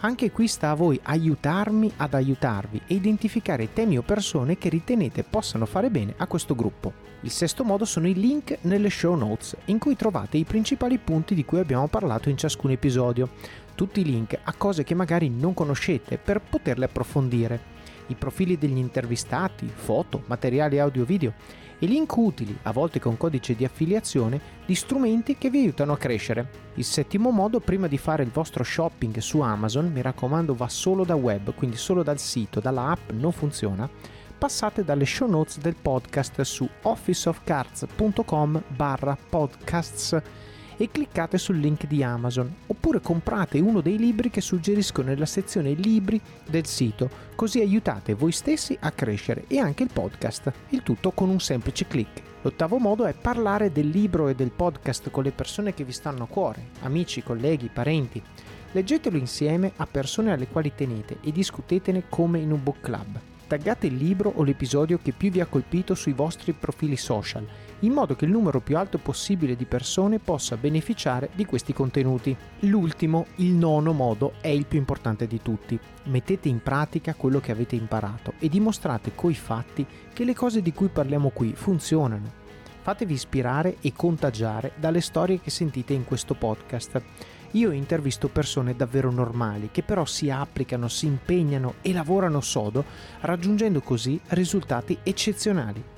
Anche qui sta a voi aiutarmi ad aiutarvi e identificare temi o persone che ritenete possano fare bene a questo gruppo. Il sesto modo sono i link nelle show notes, in cui trovate i principali punti di cui abbiamo parlato in ciascun episodio. Tutti i link a cose che magari non conoscete per poterle approfondire. I profili degli intervistati, foto, materiali audio-video e link utili, a volte con codice di affiliazione, di strumenti che vi aiutano a crescere. Il settimo modo, prima di fare il vostro shopping su Amazon, mi raccomando va solo da web, quindi solo dal sito, dalla app non funziona, passate dalle show notes del podcast su officeofcards.com barra podcasts e cliccate sul link di Amazon oppure comprate uno dei libri che suggerisco nella sezione libri del sito, così aiutate voi stessi a crescere e anche il podcast, il tutto con un semplice clic. L'ottavo modo è parlare del libro e del podcast con le persone che vi stanno a cuore, amici, colleghi, parenti. Leggetelo insieme a persone alle quali tenete e discutetene come in un book club. Taggate il libro o l'episodio che più vi ha colpito sui vostri profili social in modo che il numero più alto possibile di persone possa beneficiare di questi contenuti. L'ultimo, il nono modo, è il più importante di tutti. Mettete in pratica quello che avete imparato e dimostrate coi fatti che le cose di cui parliamo qui funzionano. Fatevi ispirare e contagiare dalle storie che sentite in questo podcast. Io intervisto persone davvero normali che però si applicano, si impegnano e lavorano sodo, raggiungendo così risultati eccezionali